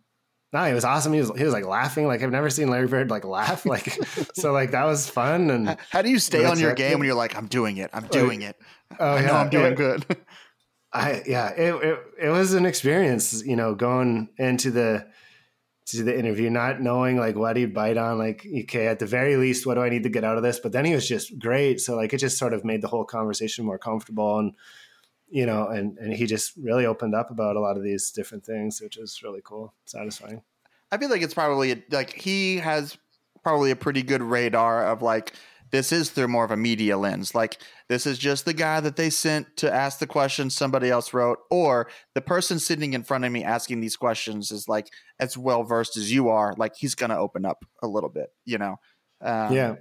no, it was awesome. He was he was like laughing. Like I've never seen Larry Bird like laugh. Like so like that was fun. And how do you stay on your game when you're like, I'm doing it, I'm doing like, it. Oh I yeah, I'm doing it, good. I yeah, it, it it was an experience, you know, going into the to the interview, not knowing like what he'd bite on. Like, okay, at the very least, what do I need to get out of this? But then he was just great. So like, it just sort of made the whole conversation more comfortable, and you know, and and he just really opened up about a lot of these different things, which is really cool, satisfying. I feel like it's probably like he has probably a pretty good radar of like this is through more of a media lens. Like this is just the guy that they sent to ask the questions somebody else wrote, or the person sitting in front of me asking these questions is like as well versed as you are. Like he's gonna open up a little bit, you know. Um, yeah.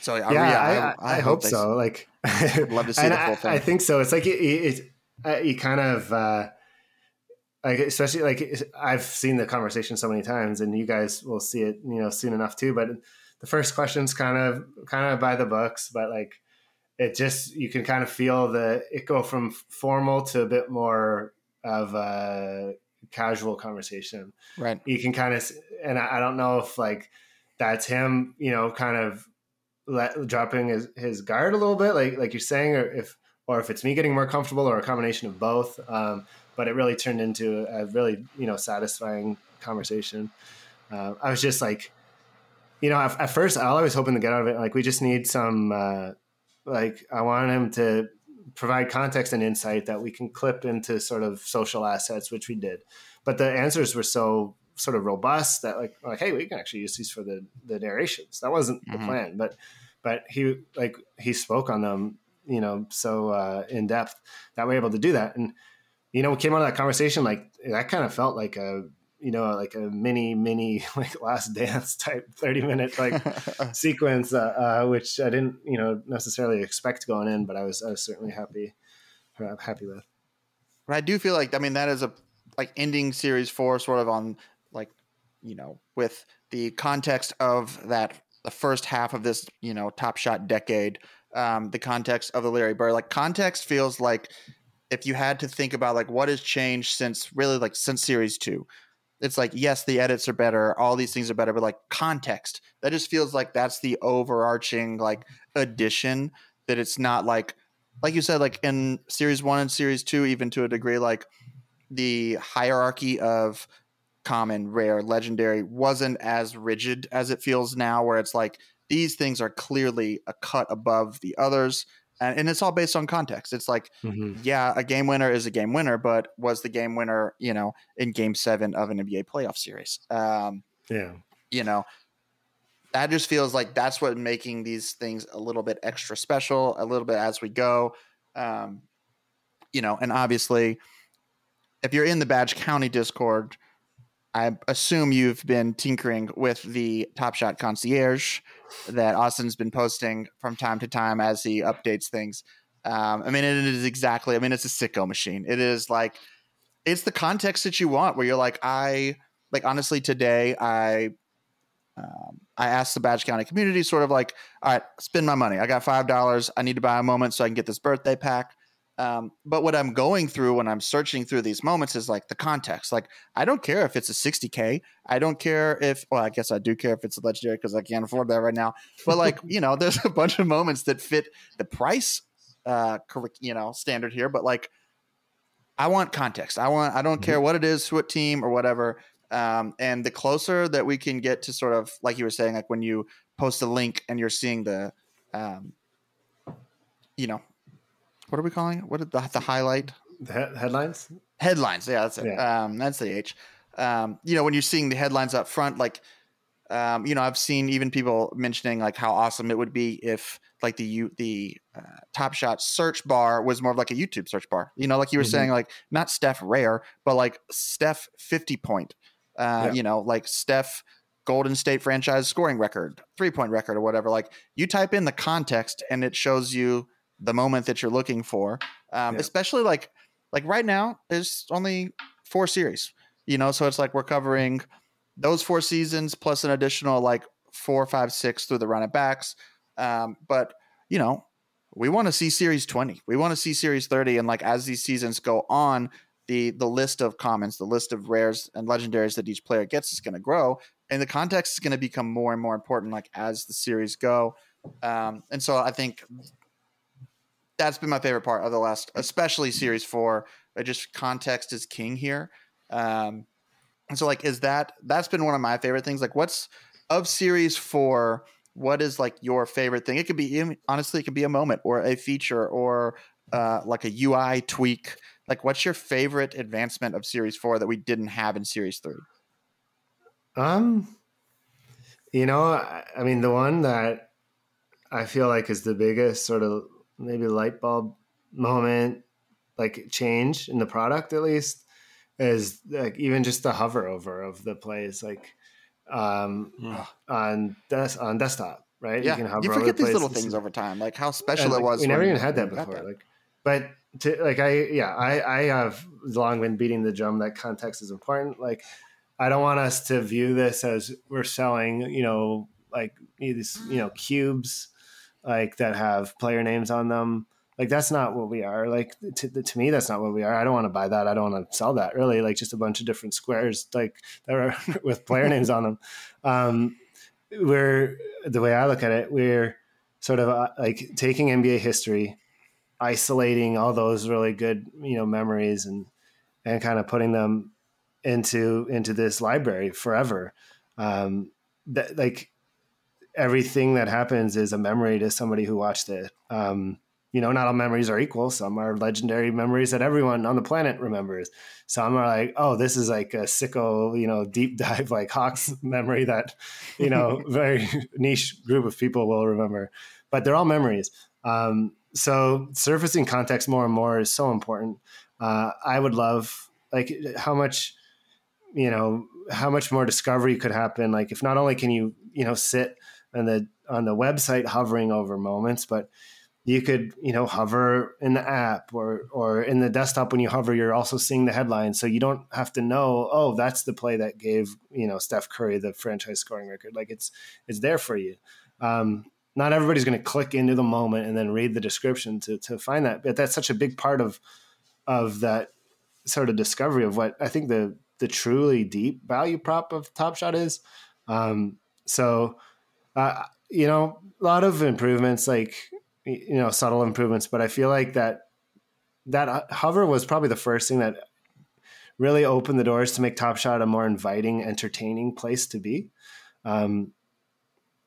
So yeah, yeah I, I, I, hope, hope so. Like, I'd love to see the full thing. I think so. It's like it, it, it, you kind of. Uh, like especially like I've seen the conversation so many times, and you guys will see it, you know, soon enough too. But the first question's kind of kind of by the books, but like it just you can kind of feel the it go from formal to a bit more of a casual conversation. Right. You can kind of and I, don't know if like that's him, you know, kind of let, dropping his, his guard a little bit, like like you're saying, or if or if it's me getting more comfortable, or a combination of both. Um, but it really turned into a really you know satisfying conversation. Uh, I was just like you know, at, at, first, I was hoping to get out of it, like, we just need some, uh, like, I want him to provide context and insight that we can clip into sort of social assets, which we did. But the answers were so sort of robust that, like, like, hey, we can actually use these for the the narrations. That wasn't mm-hmm. the plan, but but he like he spoke on them, you know, so uh, in depth that we're able to do that. And you know, we came out of that conversation like that kind of felt like a you know like a mini mini like last dance type 30 minute like sequence uh, uh, which i didn't you know necessarily expect going in but i was i was certainly happy uh, happy with but i do feel like i mean that is a like ending series four sort of on you know with the context of that the first half of this you know top shot decade um the context of the larry bird like context feels like if you had to think about like what has changed since really like since series two it's like yes the edits are better all these things are better but like context that just feels like that's the overarching like addition that it's not like like you said like in series 1 and series 2 even to a degree like the hierarchy of common rare legendary wasn't as rigid as it feels now where it's like these things are clearly a cut above the others and, and it's all based on context. It's like, mm-hmm. yeah, a game winner is a game winner, but was the game winner, you know, in Game Seven of an NBA playoff series? Um, yeah, you know, that just feels like that's what making these things a little bit extra special, a little bit as we go. Um, you know, and obviously, if you're in the Badge County Discord, I assume you've been tinkering with the Top Shot concierge that Austin's been posting from time to time as he updates things. Um, I mean, it is exactly. I mean, it's a sicko machine. It is like it's the context that you want, where you're like, I like honestly today, I um, I asked the Badge County community, sort of like, all right, spend my money. I got five dollars. I need to buy a moment so I can get this birthday pack. Um, but what I'm going through when I'm searching through these moments is like the context. Like, I don't care if it's a 60K. I don't care if, well, I guess I do care if it's a legendary because I can't afford that right now. But like, you know, there's a bunch of moments that fit the price, uh, you know, standard here. But like, I want context. I want, I don't mm-hmm. care what it is, what team or whatever. Um, and the closer that we can get to sort of, like you were saying, like when you post a link and you're seeing the, um, you know, what are we calling it? What the the highlight? The he- headlines. Headlines. Yeah, that's it. Yeah. Um, that's the H. Um, you know, when you're seeing the headlines up front, like, um, you know, I've seen even people mentioning like how awesome it would be if like the you the uh, Top Shot search bar was more of like a YouTube search bar. You know, like you were mm-hmm. saying, like not Steph Rare, but like Steph fifty point. Uh, yeah. You know, like Steph Golden State franchise scoring record, three point record, or whatever. Like you type in the context and it shows you the moment that you're looking for. Um, yeah. Especially like like right now, there's only four series. You know, so it's like we're covering those four seasons plus an additional like four, five, six through the run running backs. Um, but you know, we want to see series 20. We want to see series 30. And like as these seasons go on, the the list of commons, the list of rares and legendaries that each player gets is going to grow. And the context is going to become more and more important like as the series go. Um, and so I think that's been my favorite part of the last, especially series four. I just context is king here. Um, and so like, is that, that's been one of my favorite things. Like what's of series four, what is like your favorite thing? It could be honestly, it could be a moment or a feature or uh, like a UI tweak. Like, what's your favorite advancement of Series Four that we didn't have in Series Three? Um, you know, I mean, the one that I feel like is the biggest sort of maybe light bulb moment, like change in the product at least, is like even just the hover over of the plays. Like um, yeah. on des- on desktop, right? Yeah, you, can you forget these little things over time, like how special and, it was. We never even had that before. That. Like, but to, like I, yeah, I, I have long been beating the drum that context is important. Like, I don't want us to view this as we're selling, you know, like these, you know, cubes, like that have player names on them. Like that's not what we are. Like to, to me that's not what we are. I don't want to buy that. I don't want to sell that really. Like just a bunch of different squares like that are with player names on them. Um we're the way i look at it we're sort of uh, like taking nba history isolating all those really good you know memories and and kind of putting them into into this library forever. Um that like everything that happens is a memory to somebody who watched it um you know, not all memories are equal. Some are legendary memories that everyone on the planet remembers. Some are like, oh, this is like a sicko, you know, deep dive like Hawks memory that, you know, very niche group of people will remember. But they're all memories. Um, so surfacing context more and more is so important. Uh, I would love like how much, you know, how much more discovery could happen. Like if not only can you, you know, sit on the on the website hovering over moments, but you could you know hover in the app or or in the desktop when you hover you're also seeing the headline so you don't have to know oh that's the play that gave you know Steph Curry the franchise scoring record. Like it's it's there for you. Um, not everybody's going to click into the moment and then read the description to to find that but that's such a big part of of that sort of discovery of what I think the the truly deep value prop of Top Shot is. Um, so uh, you know a lot of improvements like you know subtle improvements but i feel like that that hover was probably the first thing that really opened the doors to make top shot a more inviting entertaining place to be um,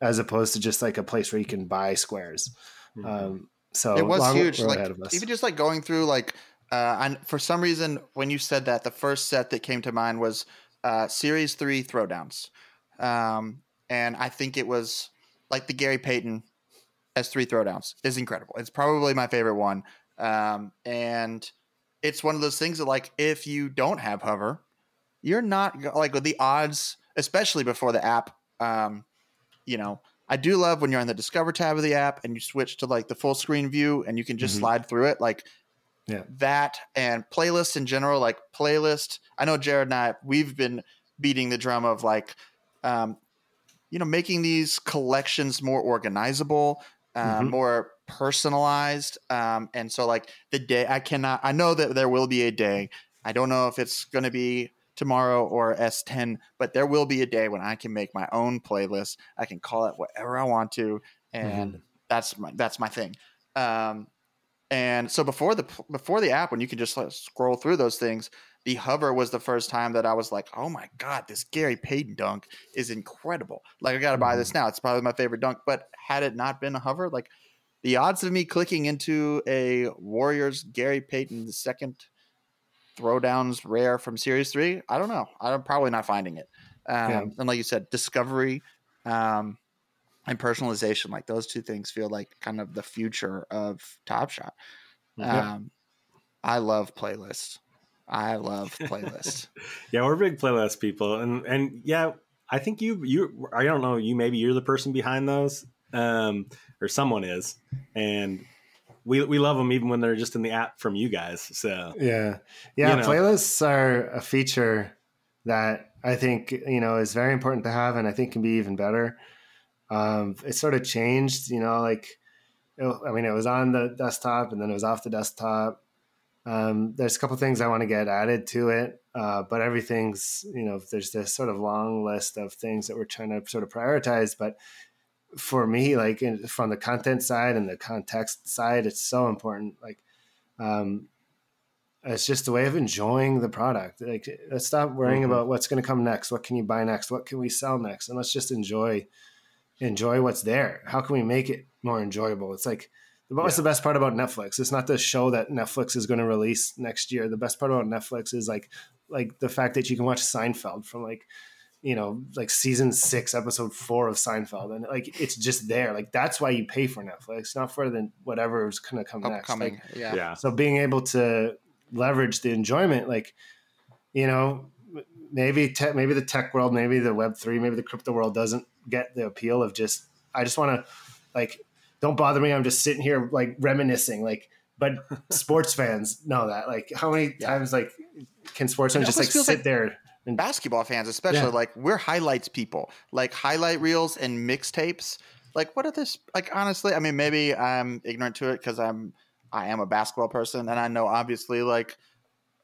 as opposed to just like a place where you can buy squares. Mm-hmm. um, so it was huge like even just like going through like uh, and for some reason when you said that the first set that came to mind was uh, series three throwdowns. Um, and i think it was like the gary payton has three throwdowns is incredible. It's probably my favorite one. Um, and it's one of those things that like if you don't have hover, you're not like with the odds, especially before the app. Um, you know, I do love when you're on the Discover tab of the app and you switch to like the full screen view and you can just mm-hmm. slide through it. Like yeah. that and playlists in general, like playlist. I know Jared and I, we've been beating the drum of like, um, you know, making these collections more organizable, uh, mm-hmm. more personalized. Um, and so, like the day, I cannot. I know that there will be a day. I don't know if it's going to be tomorrow or S10, but there will be a day when I can make my own playlist. I can call it whatever I want to, and mm-hmm. that's my that's my thing. Um, and so before the before the app, when you can just like, scroll through those things, the hover was the first time that I was like, oh my God, this Gary Payton dunk is incredible. Like, I got to buy this mm-hmm. now. It's probably my favorite dunk. But had it not been a hover, like the odds of me clicking into a Warriors Gary Payton second throwdowns rare from Series 3, I don't know. I'm probably not finding it. Um, yeah. And like you said, discovery um, and personalization, like those two things feel like kind of the future of Top Shot. Um, I love playlists. I love playlists. yeah, we're big playlist people, and and yeah, I think you you I don't know you maybe you're the person behind those, um, or someone is, and we we love them even when they're just in the app from you guys. So yeah, yeah, you know. playlists are a feature that I think you know is very important to have, and I think can be even better. Um, it sort of changed, you know, like it, I mean, it was on the desktop and then it was off the desktop. Um, there's a couple things I want to get added to it, uh, but everything's you know there's this sort of long list of things that we're trying to sort of prioritize. But for me, like in, from the content side and the context side, it's so important. Like um, it's just a way of enjoying the product. Like let's stop worrying mm-hmm. about what's going to come next. What can you buy next? What can we sell next? And let's just enjoy enjoy what's there. How can we make it more enjoyable? It's like what's yeah. the best part about Netflix? It's not the show that Netflix is going to release next year. The best part about Netflix is like like the fact that you can watch Seinfeld from like you know like season six episode four of Seinfeld and like it's just there. Like that's why you pay for Netflix, not for the whatever is going to come Upcoming. next. Like, yeah. yeah. So being able to leverage the enjoyment, like you know maybe te- maybe the tech world, maybe the Web three, maybe the crypto world doesn't get the appeal of just I just want to like don't bother me. I'm just sitting here like reminiscing. Like, but sports fans know that. Like, how many yeah. times like can sports fans just like sit like there? And basketball fans, especially, yeah. like we're highlights people. Like highlight reels and mixtapes. Like, what are this? Like, honestly, I mean, maybe I'm ignorant to it because I'm I am a basketball person, and I know obviously like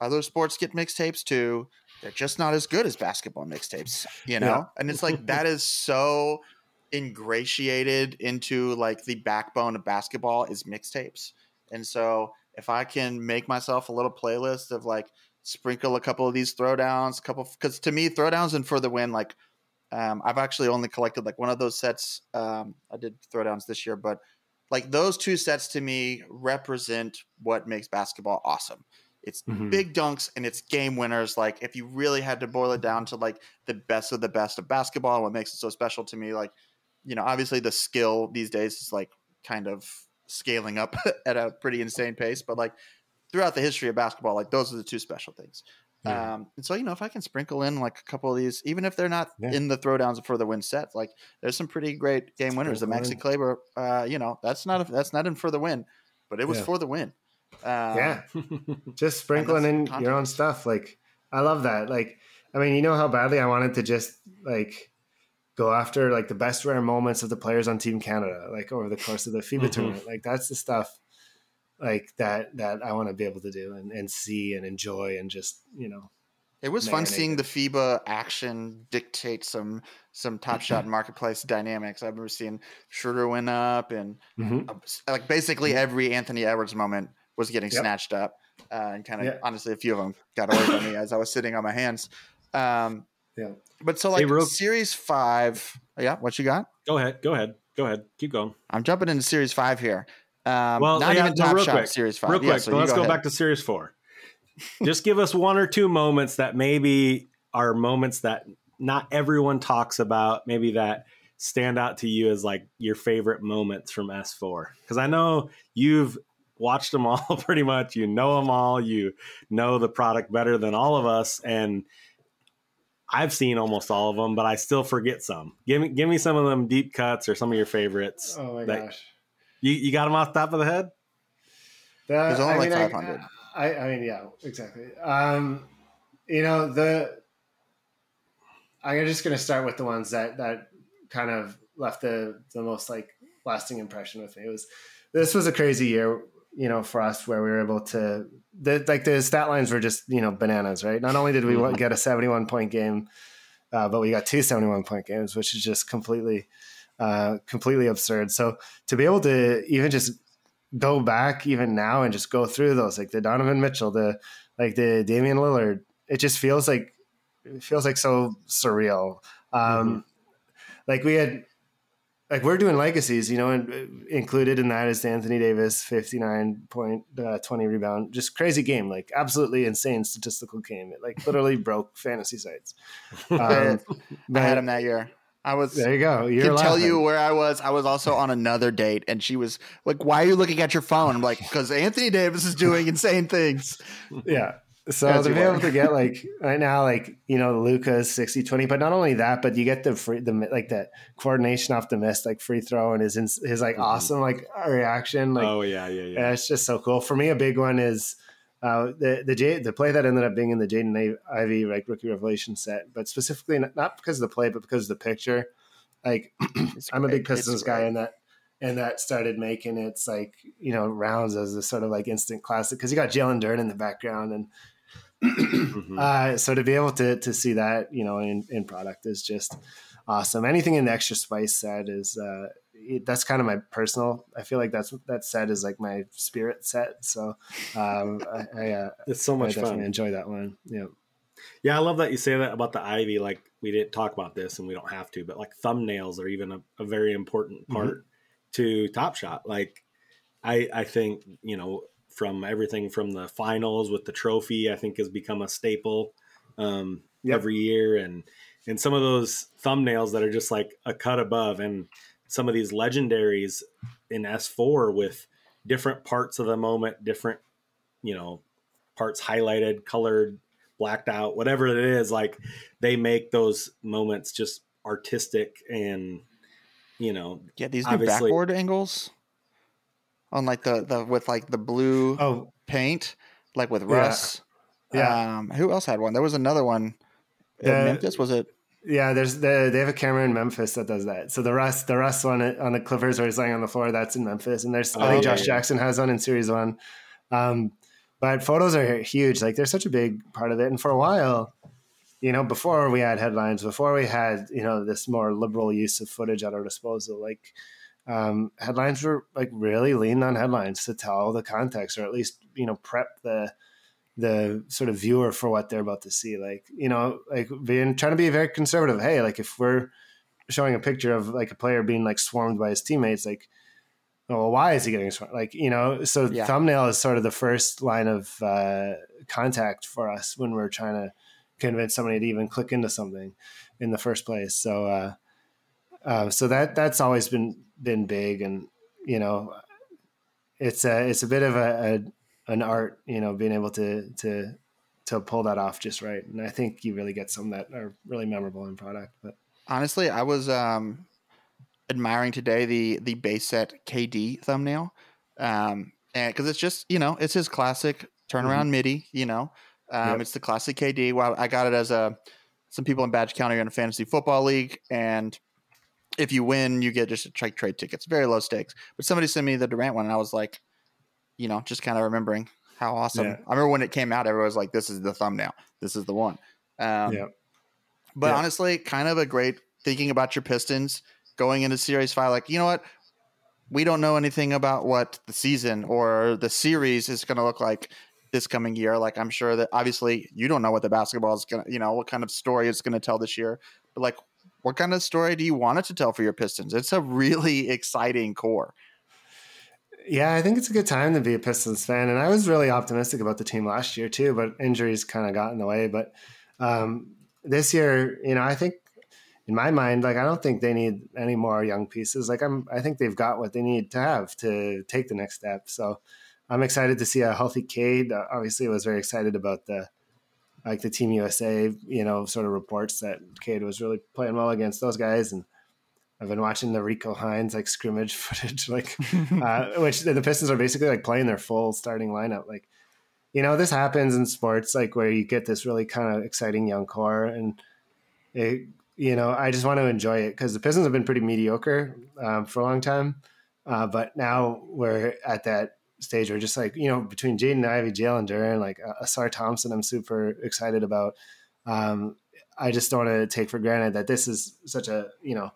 other sports get mixtapes too. They're just not as good as basketball mixtapes, you know? Yeah. And it's like that is so ingratiated into like the backbone of basketball is mixtapes. And so if I can make myself a little playlist of like sprinkle a couple of these throwdowns, a couple because to me throwdowns and for the win, like um, I've actually only collected like one of those sets. Um, I did throwdowns this year, but like those two sets to me represent what makes basketball awesome. It's mm-hmm. big dunks and it's game winners. Like if you really had to boil it down to like the best of the best of basketball, what makes it so special to me, like you know, obviously the skill these days is like kind of scaling up at a pretty insane pace, but like throughout the history of basketball, like those are the two special things. Yeah. Um, and so, you know, if I can sprinkle in like a couple of these, even if they're not yeah. in the throwdowns for the win sets, like there's some pretty great game winners. The Maxi Kleber, uh, you know, that's not a, that's not in for the win, but it was yeah. for the win. Um, yeah, just sprinkling in your own stuff. Like I love that. Like I mean, you know how badly I wanted to just like go after like the best rare moments of the players on Team Canada, like over the course of the FIBA mm-hmm. tournament. Like that's the stuff like that that I want to be able to do and, and see and enjoy and just you know. It was fun seeing the FIBA action dictate some some top shot marketplace dynamics. I've ever seen Schroeder went up and mm-hmm. like basically every Anthony Edwards moment was getting yep. snatched up. Uh, and kind of yeah. honestly, a few of them got away from me as I was sitting on my hands. Um, yeah. But so like hey, series five, yeah. What you got? Go ahead. Go ahead. Go ahead. Keep going. I'm jumping into series five here. Um, well, not yeah, even top shot quick, series five. Real quick. Yeah, so let's go, go back to series four. Just give us one or two moments that maybe are moments that not everyone talks about. Maybe that stand out to you as like your favorite moments from S4? Because I know you've watched them all pretty much. You know them all. You know the product better than all of us. And I've seen almost all of them, but I still forget some. Give me, give me some of them deep cuts or some of your favorites. Oh my gosh! You, you got them off the top of the head? There's only I like mean, 500. I, I mean, yeah, exactly. Um, you know, the I'm just going to start with the ones that that kind of left the the most like lasting impression with me. It was this was a crazy year you know, for us where we were able to, the, like the stat lines were just, you know, bananas, right? Not only did we mm-hmm. get a 71 point game, uh, but we got two 71 point games, which is just completely, uh, completely absurd. So to be able to even just go back even now and just go through those, like the Donovan Mitchell, the, like the Damian Lillard, it just feels like, it feels like so surreal. Um, mm-hmm. Like we had, like we're doing legacies, you know, and uh, included in that is Anthony Davis, 59 point, uh, 20 rebound, just crazy game, like absolutely insane statistical game. It like literally broke fantasy sites. Um, I had him that year. I was there. You go. You're can laughing. tell you where I was. I was also on another date, and she was like, "Why are you looking at your phone?" I'm like, "Because Anthony Davis is doing insane things." Yeah, so As to be able to get like right now, like you know, Luka's 60 20, but not only that, but you get the free, the like that coordination off the miss, like free throw and his his like mm-hmm. awesome like reaction. Like, oh yeah, yeah, yeah. It's just so cool. For me, a big one is uh, the the J, the play that ended up being in the Jaden Ivey like rookie revelation set, but specifically not because of the play, but because of the picture. Like I'm a big Pistons guy, and that and that started making its like you know rounds as a sort of like instant classic because you got Jalen Duren in the background, and mm-hmm. uh, so to be able to to see that you know in in product is just awesome. Anything in the extra spice set is uh, that's kind of my personal. I feel like that's that set is like my spirit set. So um, I, I uh, it's so much I fun. Enjoy that one. Yeah. Yeah, I love that you say that about the Ivey. Like we didn't talk about this, and we don't have to, but like thumbnails are even a, a very important mm-hmm. part mm-hmm. to Top Shot. Like I, I think you know from everything from the finals with the trophy, I think has become a staple um, yep. every year, and and some of those thumbnails that are just like a cut above, and some of these legendaries in S4 with different parts of the moment, different, you know, parts highlighted, colored, blacked out, whatever it is, like they make those moments just artistic and you know yeah these new backboard angles on like the the with like the blue oh paint like with Russ. Yeah. Um, who else had one? There was another one. In Memphis was it? Yeah, there's the, they have a camera in Memphis that does that. So the Russ the Russ one on the Clippers where he's laying on the floor, that's in Memphis. And there's oh, I think Josh yeah. Jackson has one in series one. Um, but photos are huge. Like they're such a big part of it. And for a while, you know, before we had headlines, before we had, you know, this more liberal use of footage at our disposal, like um, headlines were like really lean on headlines to tell the context or at least, you know, prep the the sort of viewer for what they're about to see. Like, you know, like being trying to be very conservative. Hey, like if we're showing a picture of like a player being like swarmed by his teammates, like, oh, well, why is he getting swarmed? Like, you know, so yeah. thumbnail is sort of the first line of uh, contact for us when we're trying to convince somebody to even click into something in the first place. So, uh, uh, so that that's always been been big, and you know, it's a it's a bit of a, a an art, you know, being able to to to pull that off just right. And I think you really get some that are really memorable in product. But honestly, I was um, admiring today the the base set KD thumbnail, um, and because it's just you know it's his classic turnaround mm-hmm. MIDI. You know, um, yep. it's the classic KD. Well, I got it as a some people in Badge County are in a fantasy football league, and if you win, you get just like trade tickets. Very low stakes. But somebody sent me the Durant one, and I was like, you know, just kind of remembering how awesome. Yeah. I remember when it came out, everyone was like, "This is the thumbnail. This is the one." Um, yeah. But yeah. honestly, kind of a great thinking about your Pistons going into Series Five. Like, you know what? We don't know anything about what the season or the series is going to look like this coming year. Like, I'm sure that obviously you don't know what the basketball is going to, you know, what kind of story it's going to tell this year. But like, what kind of story do you want it to tell for your Pistons? It's a really exciting core. Yeah, I think it's a good time to be a Pistons fan, and I was really optimistic about the team last year too, but injuries kind of got in the way. But um, this year, you know, I think in my mind, like I don't think they need any more young pieces. Like I'm, I think they've got what they need to have to take the next step. So I'm excited to see a healthy Cade. Obviously, I was very excited about the like the Team USA, you know, sort of reports that Cade was really playing well against those guys, and I've been watching the Rico Hines like scrimmage footage, like uh, which the Pistons are basically like playing their full starting lineup. Like, you know, this happens in sports, like where you get this really kind of exciting young core, and it, you know, I just want to enjoy it because the Pistons have been pretty mediocre um, for a long time, uh, but now we're at that stage where just like you know between Jaden Ivey, Jalen Duren, like uh, Ausar Thompson, I'm super excited about. Um, I just don't want to take for granted that this is such a you know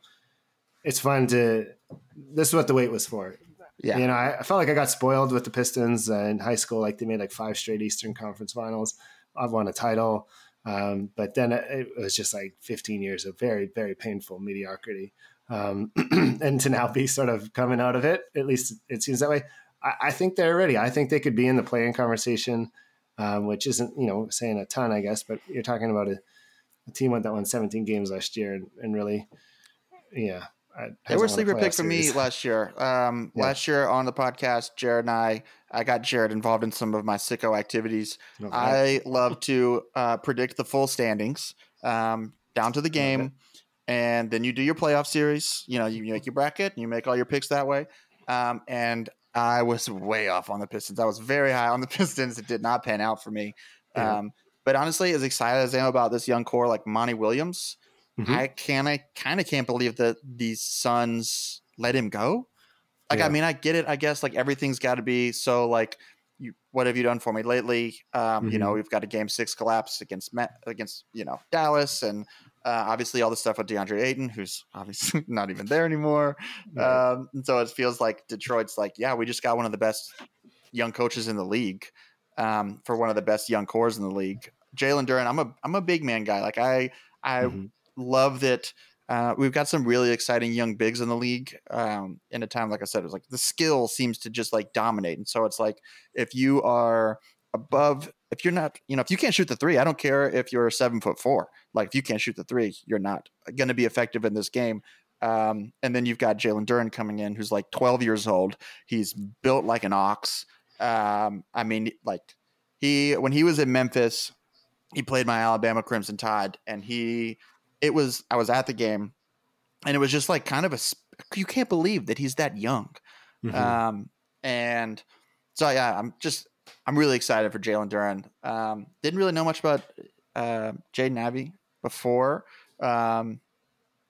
it's fun to. This is what the wait was for. Yeah, you know, I, I felt like I got spoiled with the Pistons uh, in high school. Like they made like five straight Eastern Conference Finals. I've won a title, um, but then it, it, was just like 15 years of very, very painful mediocrity. Um, and to now be sort of coming out of it, at least it seems that way. I, I think they're ready. I think they could be in the play-in conversation, um, which isn't you know saying a ton, I guess. But you're talking about a, a team that won 17 games last year and, and really, yeah, they were sleeper pick for me last year. Um, yeah. Last year on the podcast, Jared and I, I got Jared involved in some of my sicko activities. Okay. I love to uh, predict the full standings um, down to the game, okay. and then you do your playoff series. You know, you, you make your bracket, and you make all your picks that way. Um, and I was way off on the Pistons. I was very high on the Pistons. It did not pan out for me. Yeah. Um, but honestly, as excited as I am about this young core like Monty Williams, mm-hmm. I can I kind of can't believe that these Suns let him go. Like, yeah. I mean, I get it. I guess like everything's got to be so like, you, what have you done for me lately? Um, mm-hmm. You know, mm-hmm. we've got a game six collapse against Met, against you know Dallas, and uh, obviously all the stuff with DeAndre Ayton, who's obviously not even there anymore. Right. Um, and so it feels like Detroit's like, yeah, we just got one of the best young coaches in the league um, for one of the best young cores in the league. Jalen Duren, I'm a I'm a big man guy. Like I I mm-hmm. love that uh, we've got some really exciting young bigs in the league. Um, in a time, like I said, it was like the skill seems to just like dominate. And so it's like if you are above, if you're not, you know, if you can't shoot the three, I don't care if you're seven foot four. Like if you can't shoot the three, you're not going to be effective in this game. Um, and then you've got Jalen Duren coming in, who's like 12 years old. He's built like an ox. Um, I mean, like he when he was in Memphis, he played my Alabama Crimson Tide, and he it was I was at the game, and it was just like kind of a you can't believe that he's that young, mm-hmm. um, and so yeah, I'm just I'm really excited for Jalen Duren. Um, didn't really know much about uh, Jaden Ivey before um,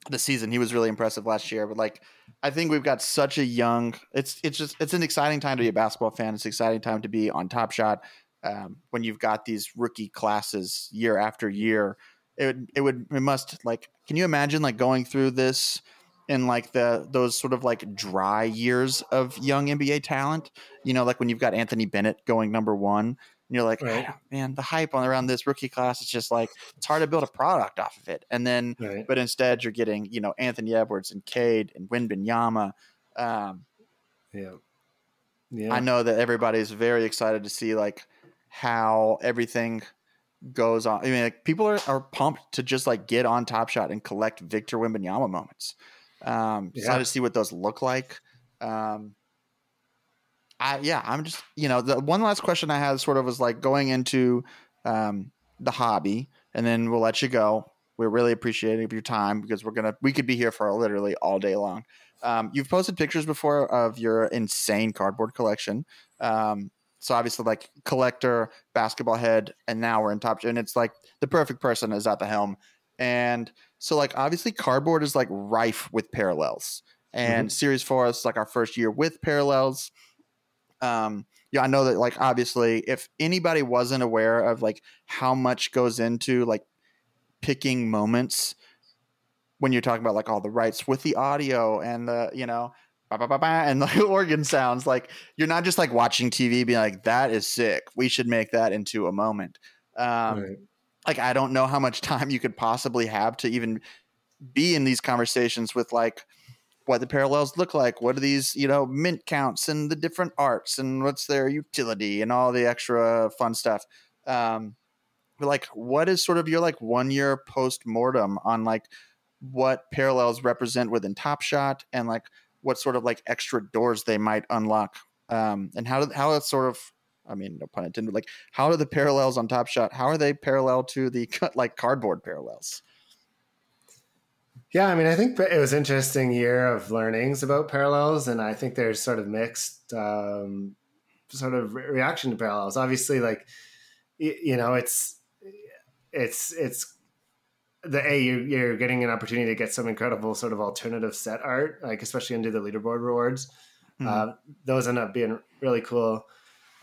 the season. He was really impressive last year, but like I think we've got such a young. It's it's just it's an exciting time to be a basketball fan. It's an exciting time to be on Top Shot um, when you've got these rookie classes year after year it would it would it must like can you imagine like going through this in like the those sort of like dry years of young NBA talent? You know, like when you've got Anthony Bennett going number one, and you're like, right. oh, man, the hype on around this rookie class is just like it's hard to build a product off of it. And then, right. but instead, you're getting you know Anthony Edwards and Cade and Wembanyama. Um, yeah, yeah. I know that everybody's very excited to see like how everything goes on. I mean, like, people are, are pumped to just like get on Top Shot and collect Victor Wembanyama moments. Um, yeah. to see what those look like. Um, I yeah, I'm just you know the one last question I had sort of was like going into um, the hobby, and then we'll let you go. We're really appreciative of your time because we're gonna we could be here for literally all day long. Um, you've posted pictures before of your insane cardboard collection. Um, so obviously, like collector, basketball head, and now we're in top. And it's like the perfect person is at the helm. And so, like, obviously, cardboard is like rife with parallels. And mm-hmm. Series Four is like our first year with parallels. Um, yeah, I know that like obviously, if anybody wasn't aware of like how much goes into like picking moments when you're talking about like all the rights with the audio and the you know bah, bah, bah, and the organ sounds like you're not just like watching TV being like that is sick. We should make that into a moment. Um, right. Like I don't know how much time you could possibly have to even be in these conversations with like what the parallels look like. What are these you know mint counts and the different arts and what's their utility and all the extra fun stuff. Um, like what is sort of your like one year post mortem on like what parallels represent within Top Shot and like what sort of like extra doors they might unlock um, and how how it's sort of I mean no pun intended like how are the parallels on Top Shot how are they parallel to the cut like cardboard parallels? Yeah, I mean, I think it was interesting year of learnings about parallels, and I think there's sort of mixed um, sort of reaction to parallels. Obviously, like you know, it's it's it's the a you're, you're, getting an opportunity to get some incredible sort of alternative set art, like especially into the leaderboard rewards. Mm-hmm. Uh, those end up being really cool.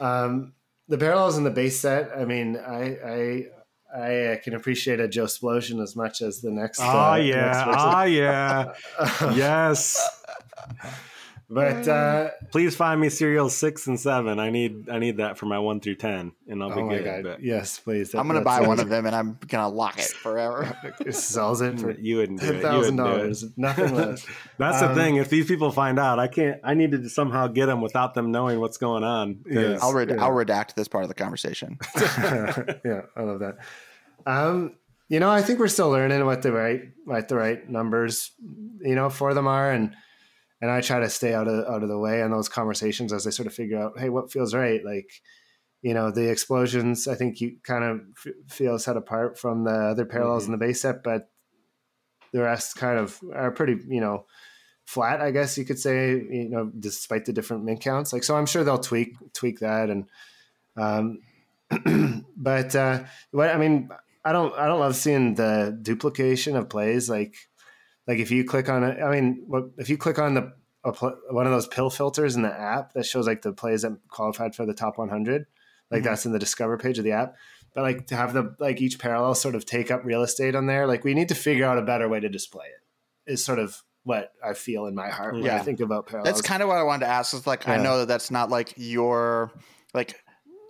Um, the parallels in the base set, I mean, I I I can appreciate a Joe explosion as much as the next. Oh uh, yeah, oh yeah, yes. But uh, please find me serials six and seven. I need I need that for my one through ten, and I'll be oh good. God. But yes, please. That, I'm gonna buy one of them, and I'm gonna lock it forever. it sells it for you wouldn't ten thousand dollars, nothing less. That's um, the thing. If these people find out, I can't. I need to somehow get them without them knowing what's going on. Yes, I'll red- yeah. I'll redact this part of the conversation. yeah, I love that. Um, you know, I think we're still learning what the right what the right numbers, you know, for them are, and and I try to stay out of out of the way on those conversations as I sort of figure out, hey, what feels right? Like, you know, the explosions. I think you kind of f- feel set apart from the other parallels mm-hmm. in the base set, but the rest kind of are pretty, you know, flat, I guess you could say, you know, despite the different mint counts. Like, so I'm sure they'll tweak tweak that. And, um, but uh, what I mean, I don't I don't love seeing the duplication of plays. Like, like if you click on it, I mean, if you click on the one of those pill filters in the app that shows like the plays that qualified for the top 100, like mm-hmm. that's in the discover page of the app. But like to have the like each parallel sort of take up real estate on there, like we need to figure out a better way to display it. Is sort of what I feel in my heart when yeah. I think about parallels. That's kind of what I wanted to ask. Is like yeah. I know that that's not like your like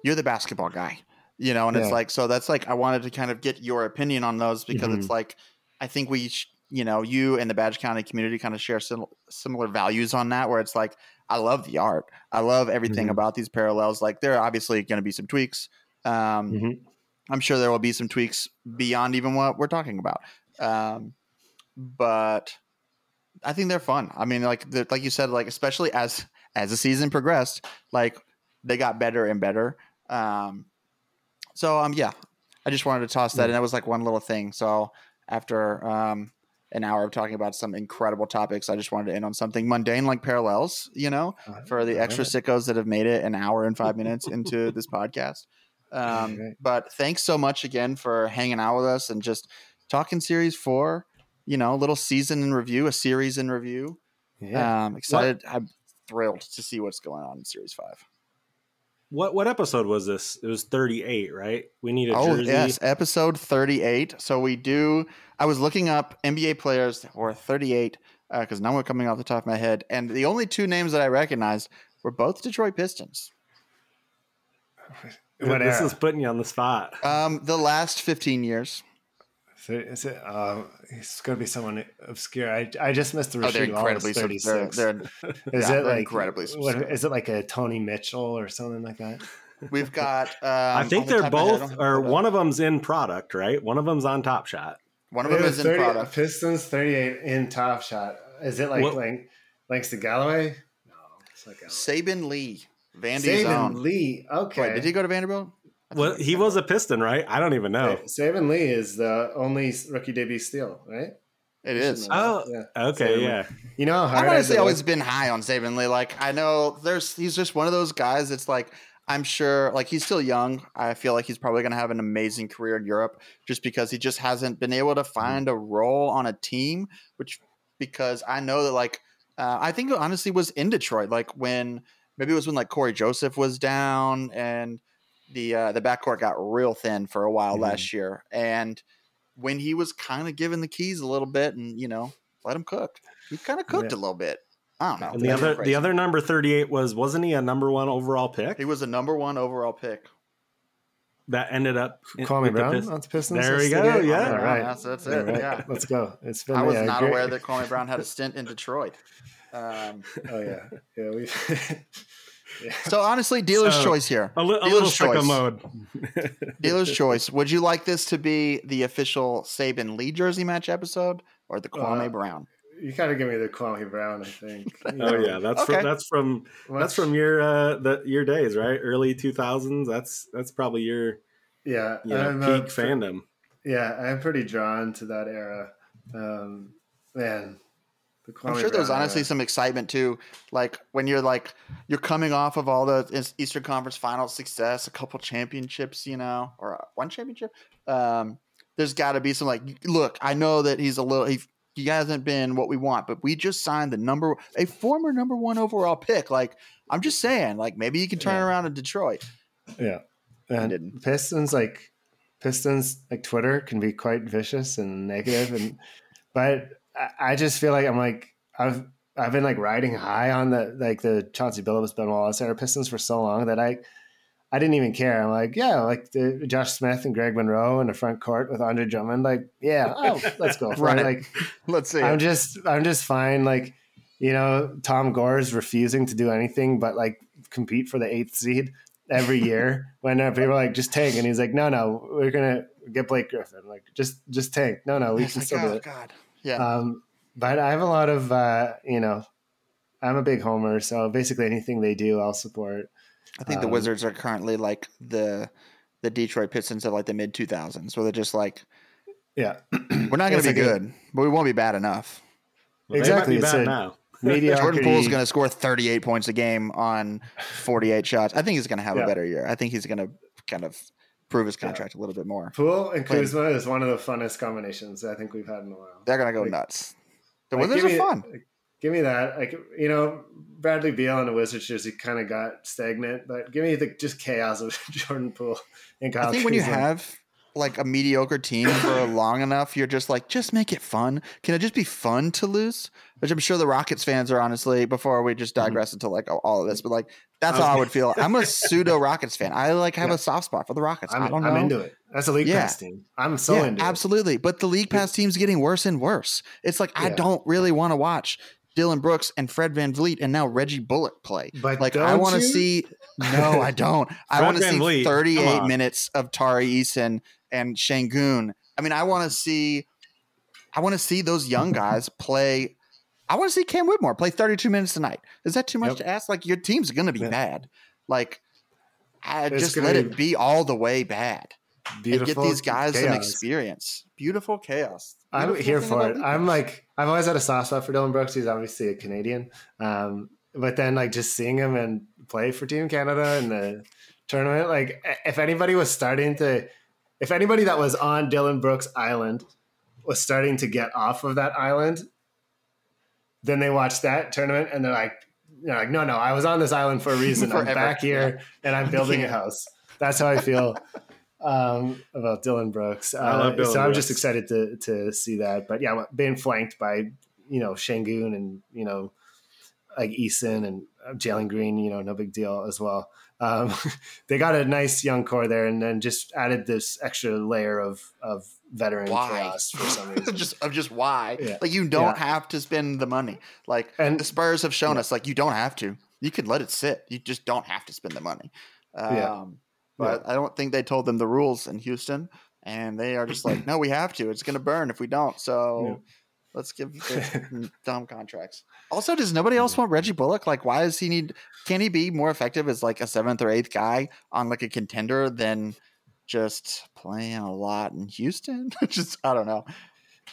you're the basketball guy, you know, and yeah. it's like so that's like I wanted to kind of get your opinion on those because mm-hmm. it's like I think we sh- you know you and the Badge County community kind of share sim- similar values on that where it's like I love the art, I love everything mm-hmm. about these parallels. Like there are obviously going to be some tweaks. Um, mm-hmm. I'm sure there will be some tweaks beyond even what we're talking about. Um, but I think they're fun. I mean, like like you said, like especially as as the season progressed, like they got better and better. Um, so um, yeah, I just wanted to toss that, and that was like one little thing. So after um, an hour of talking about some incredible topics, I just wanted to end on something mundane like parallels. You know, for the extra sickos that have made it an hour and five minutes into this podcast. Um, but thanks so much again for hanging out with us and just talking series four you know, a little season in review, a series in review. Yeah. Um, excited. What? I'm thrilled to see what's going on in series five. What what episode was this? It was 38, right? We need a oh, jersey. yes, episode 38. So we do. I was looking up NBA players that were 38 because uh, none were coming off the top of my head, and the only two names that I recognized were both Detroit Pistons. What this is putting you on the spot. Um, the last 15 years. So is it? Uh, it's going to be someone obscure. I, I just missed the. Oh, they're incredibly thirty six. They're, they're, is yeah, it like incredibly? What, is it like a Tony Mitchell or something like that? We've got. Um, I think they're the both, or one of them's in product, right? One of them's on Top Shot. One of them is 30, in product. Pistons thirty eight in Top Shot. Is it like what? Lang, Langston Galloway? No, it's not Galloway. Saben Lee. Vandy's Saben own. Lee. Okay. Wait, did he go to Vanderbilt? Well, he was a Piston, right? I don't even know. Saben Lee is the only rookie debut steal, right? It is. Oh, yeah. okay, yeah. You know, I've honestly always been high on Saben Lee. Like, I know there's he's just one of those guys. It's like I'm sure, like he's still young. I feel like he's probably going to have an amazing career in Europe, just because he just hasn't been able to find a role on a team. Which, because I know that, like, uh, I think honestly was in Detroit, like when maybe it was when like Cory Joseph was down and the uh, the backcourt got real thin for a while mm-hmm. last year, and when he was kind of given the keys a little bit, and you know, let him cook, he kind of cooked yeah. a little bit. I don't know. And the other the other number thirty eight was wasn't he a number one overall pick? He was a number one overall pick. That ended up. Kwame Brown the Pistons. Pistons. There we go. Yeah, all right. That's, that's it. Right. Yeah, let's go. It's been, I was yeah, not great. aware that Kwame Brown had a stint in Detroit. Um, oh yeah, yeah. We So honestly, dealer's so, choice here. A, li- a little choice. mode. dealer's choice. Would you like this to be the official Saben Lee jersey match episode or the Kwame uh, Brown? You kind of give me the Kwame Brown, I think. You know? oh yeah, that's okay. from, that's from Much, that's from your uh the your days, right? Early two thousands. That's that's probably your yeah you know, peak fandom. Yeah, I'm pretty drawn to that era. Um, man, I'm sure there's honestly some excitement too. Like when you're like you're coming off of all the Eastern Conference Final success, a couple championships, you know, or uh, one championship. Um, there's got to be some like, look, I know that he's a little he, he hasn't been what we want, but we just signed the number a former number one overall pick. Like I'm just saying, like maybe you can turn yeah. around in Detroit. Yeah, and Pistons like Pistons like Twitter can be quite vicious and negative, and but I just feel like I'm like I've I've been like riding high on the like the Chauncey Billups Ben Wallace era Pistons for so long that I I didn't even care. I'm like, yeah, like the Josh Smith and Greg Monroe in the front court with Andre Drummond. Like, yeah, oh, let's go. right. Like, let's see. I'm it. just I'm just fine. Like, you know, Tom Gores refusing to do anything but like compete for the eighth seed every year. when uh, people are like, just tank, and he's like, no, no, we're gonna get Blake Griffin. Like, just just tank. No, no, we can still do oh, it. God. Yeah. Um, but I have a lot of, uh, you know, I'm a big homer, so basically anything they do, I'll support. I think um, the Wizards are currently like the the Detroit Pistons of like the mid 2000s, where they're just like, yeah, we're not going to be like good, a, but we won't be bad enough. Well, exactly, it's a, now. Jordan Poole is going to score 38 points a game on 48 shots. I think he's going to have yeah. a better year. I think he's going to kind of prove his contract yeah. a little bit more. Poole and Kuzma is one of the funnest combinations I think we've had in a while. They're going to go like, nuts. The like, Wizards are fun. Give me that. Like you know, Bradley Beal and the Wizards jersey kind of got stagnant, but give me the just chaos of Jordan Poole and Kyle. I think Kuzma. when you have like a mediocre team for long enough, you're just like, just make it fun. Can it just be fun to lose? Which I'm sure the Rockets fans are honestly, before we just mm-hmm. digress mm-hmm. into like all of this, but like that's how I would feel. I'm a pseudo Rockets fan. I like have yeah. a soft spot for the Rockets. I'm, I don't know. I'm into it. That's a league yeah. pass team. I'm so yeah, into it. Absolutely. But the league pass team's getting worse and worse. It's like I don't really want to watch Dillon Brooks and Fred VanVleet and now Reggie Bullock play. But like I want to see no, I don't. I want to see Vliet, 38 minutes of Tari Eason and Sengun. I mean, I want to see, I want to see those young guys play. I want to see Cam Whitmore play 32 minutes tonight. Is that too much yep. to ask? Like your team's going to be yeah. bad. Like, I just let it be all the way bad. Beautiful and get these guys chaos. some experience. Beautiful chaos. Beautiful I'm here for it. I'm like, I've always had a soft spot for Dillon Brooks. He's obviously a Canadian. Um, but then like just seeing him and play for Team Canada in the tournament, like if anybody was starting to if anybody that was on Dillon Brooks Island was starting to get off of that island, then they watch that tournament and they're like, you know, like, no, no, I was on this island for a reason. I'm back here and I'm building a house. That's how I feel um, about Dillon Brooks. Uh, Dillon so I'm just excited to to see that. But yeah, being flanked by you know Sengun and you know like Eason and Jalen Green, you know, no big deal as well um, they got a nice young core there, and then just added this extra layer of of veteran why? chaos for some reason. just of just why, yeah. like you don't yeah. have to spend the money. Like and the Spurs have shown yeah. us, like you don't have to. You can let it sit. You just don't have to spend the money. Um, yeah. But I don't think they told them the rules in Houston, and they are just like, no, we have to. It's going to burn if we don't. So Let's give dumb contracts. Also, does nobody else want Reggie Bullock? Like, why does he need? Can he be more effective as like a seventh or eighth guy on like a contender than just playing a lot in Houston? just I don't know.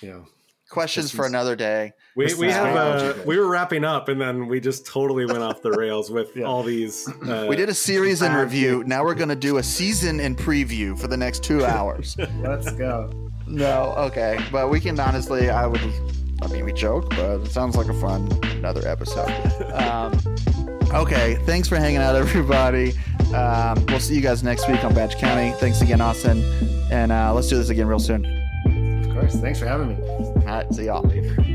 Yeah. Questions for another day. We, we have uh, we were wrapping up and then we just totally went off the rails with yeah. all these. Uh, we did a series in review. Now we're going to do a season in preview for the next two hours. Let's go. No, okay, but we can honestly. I would. I mean, we joke, but it sounds like a fun another episode. Um, okay, thanks for hanging out, everybody. Um, we'll see you guys next week on Badge County. Thanks again, Austin, and uh, let's do this again real soon. Of course. Thanks for having me. All right, see y'all.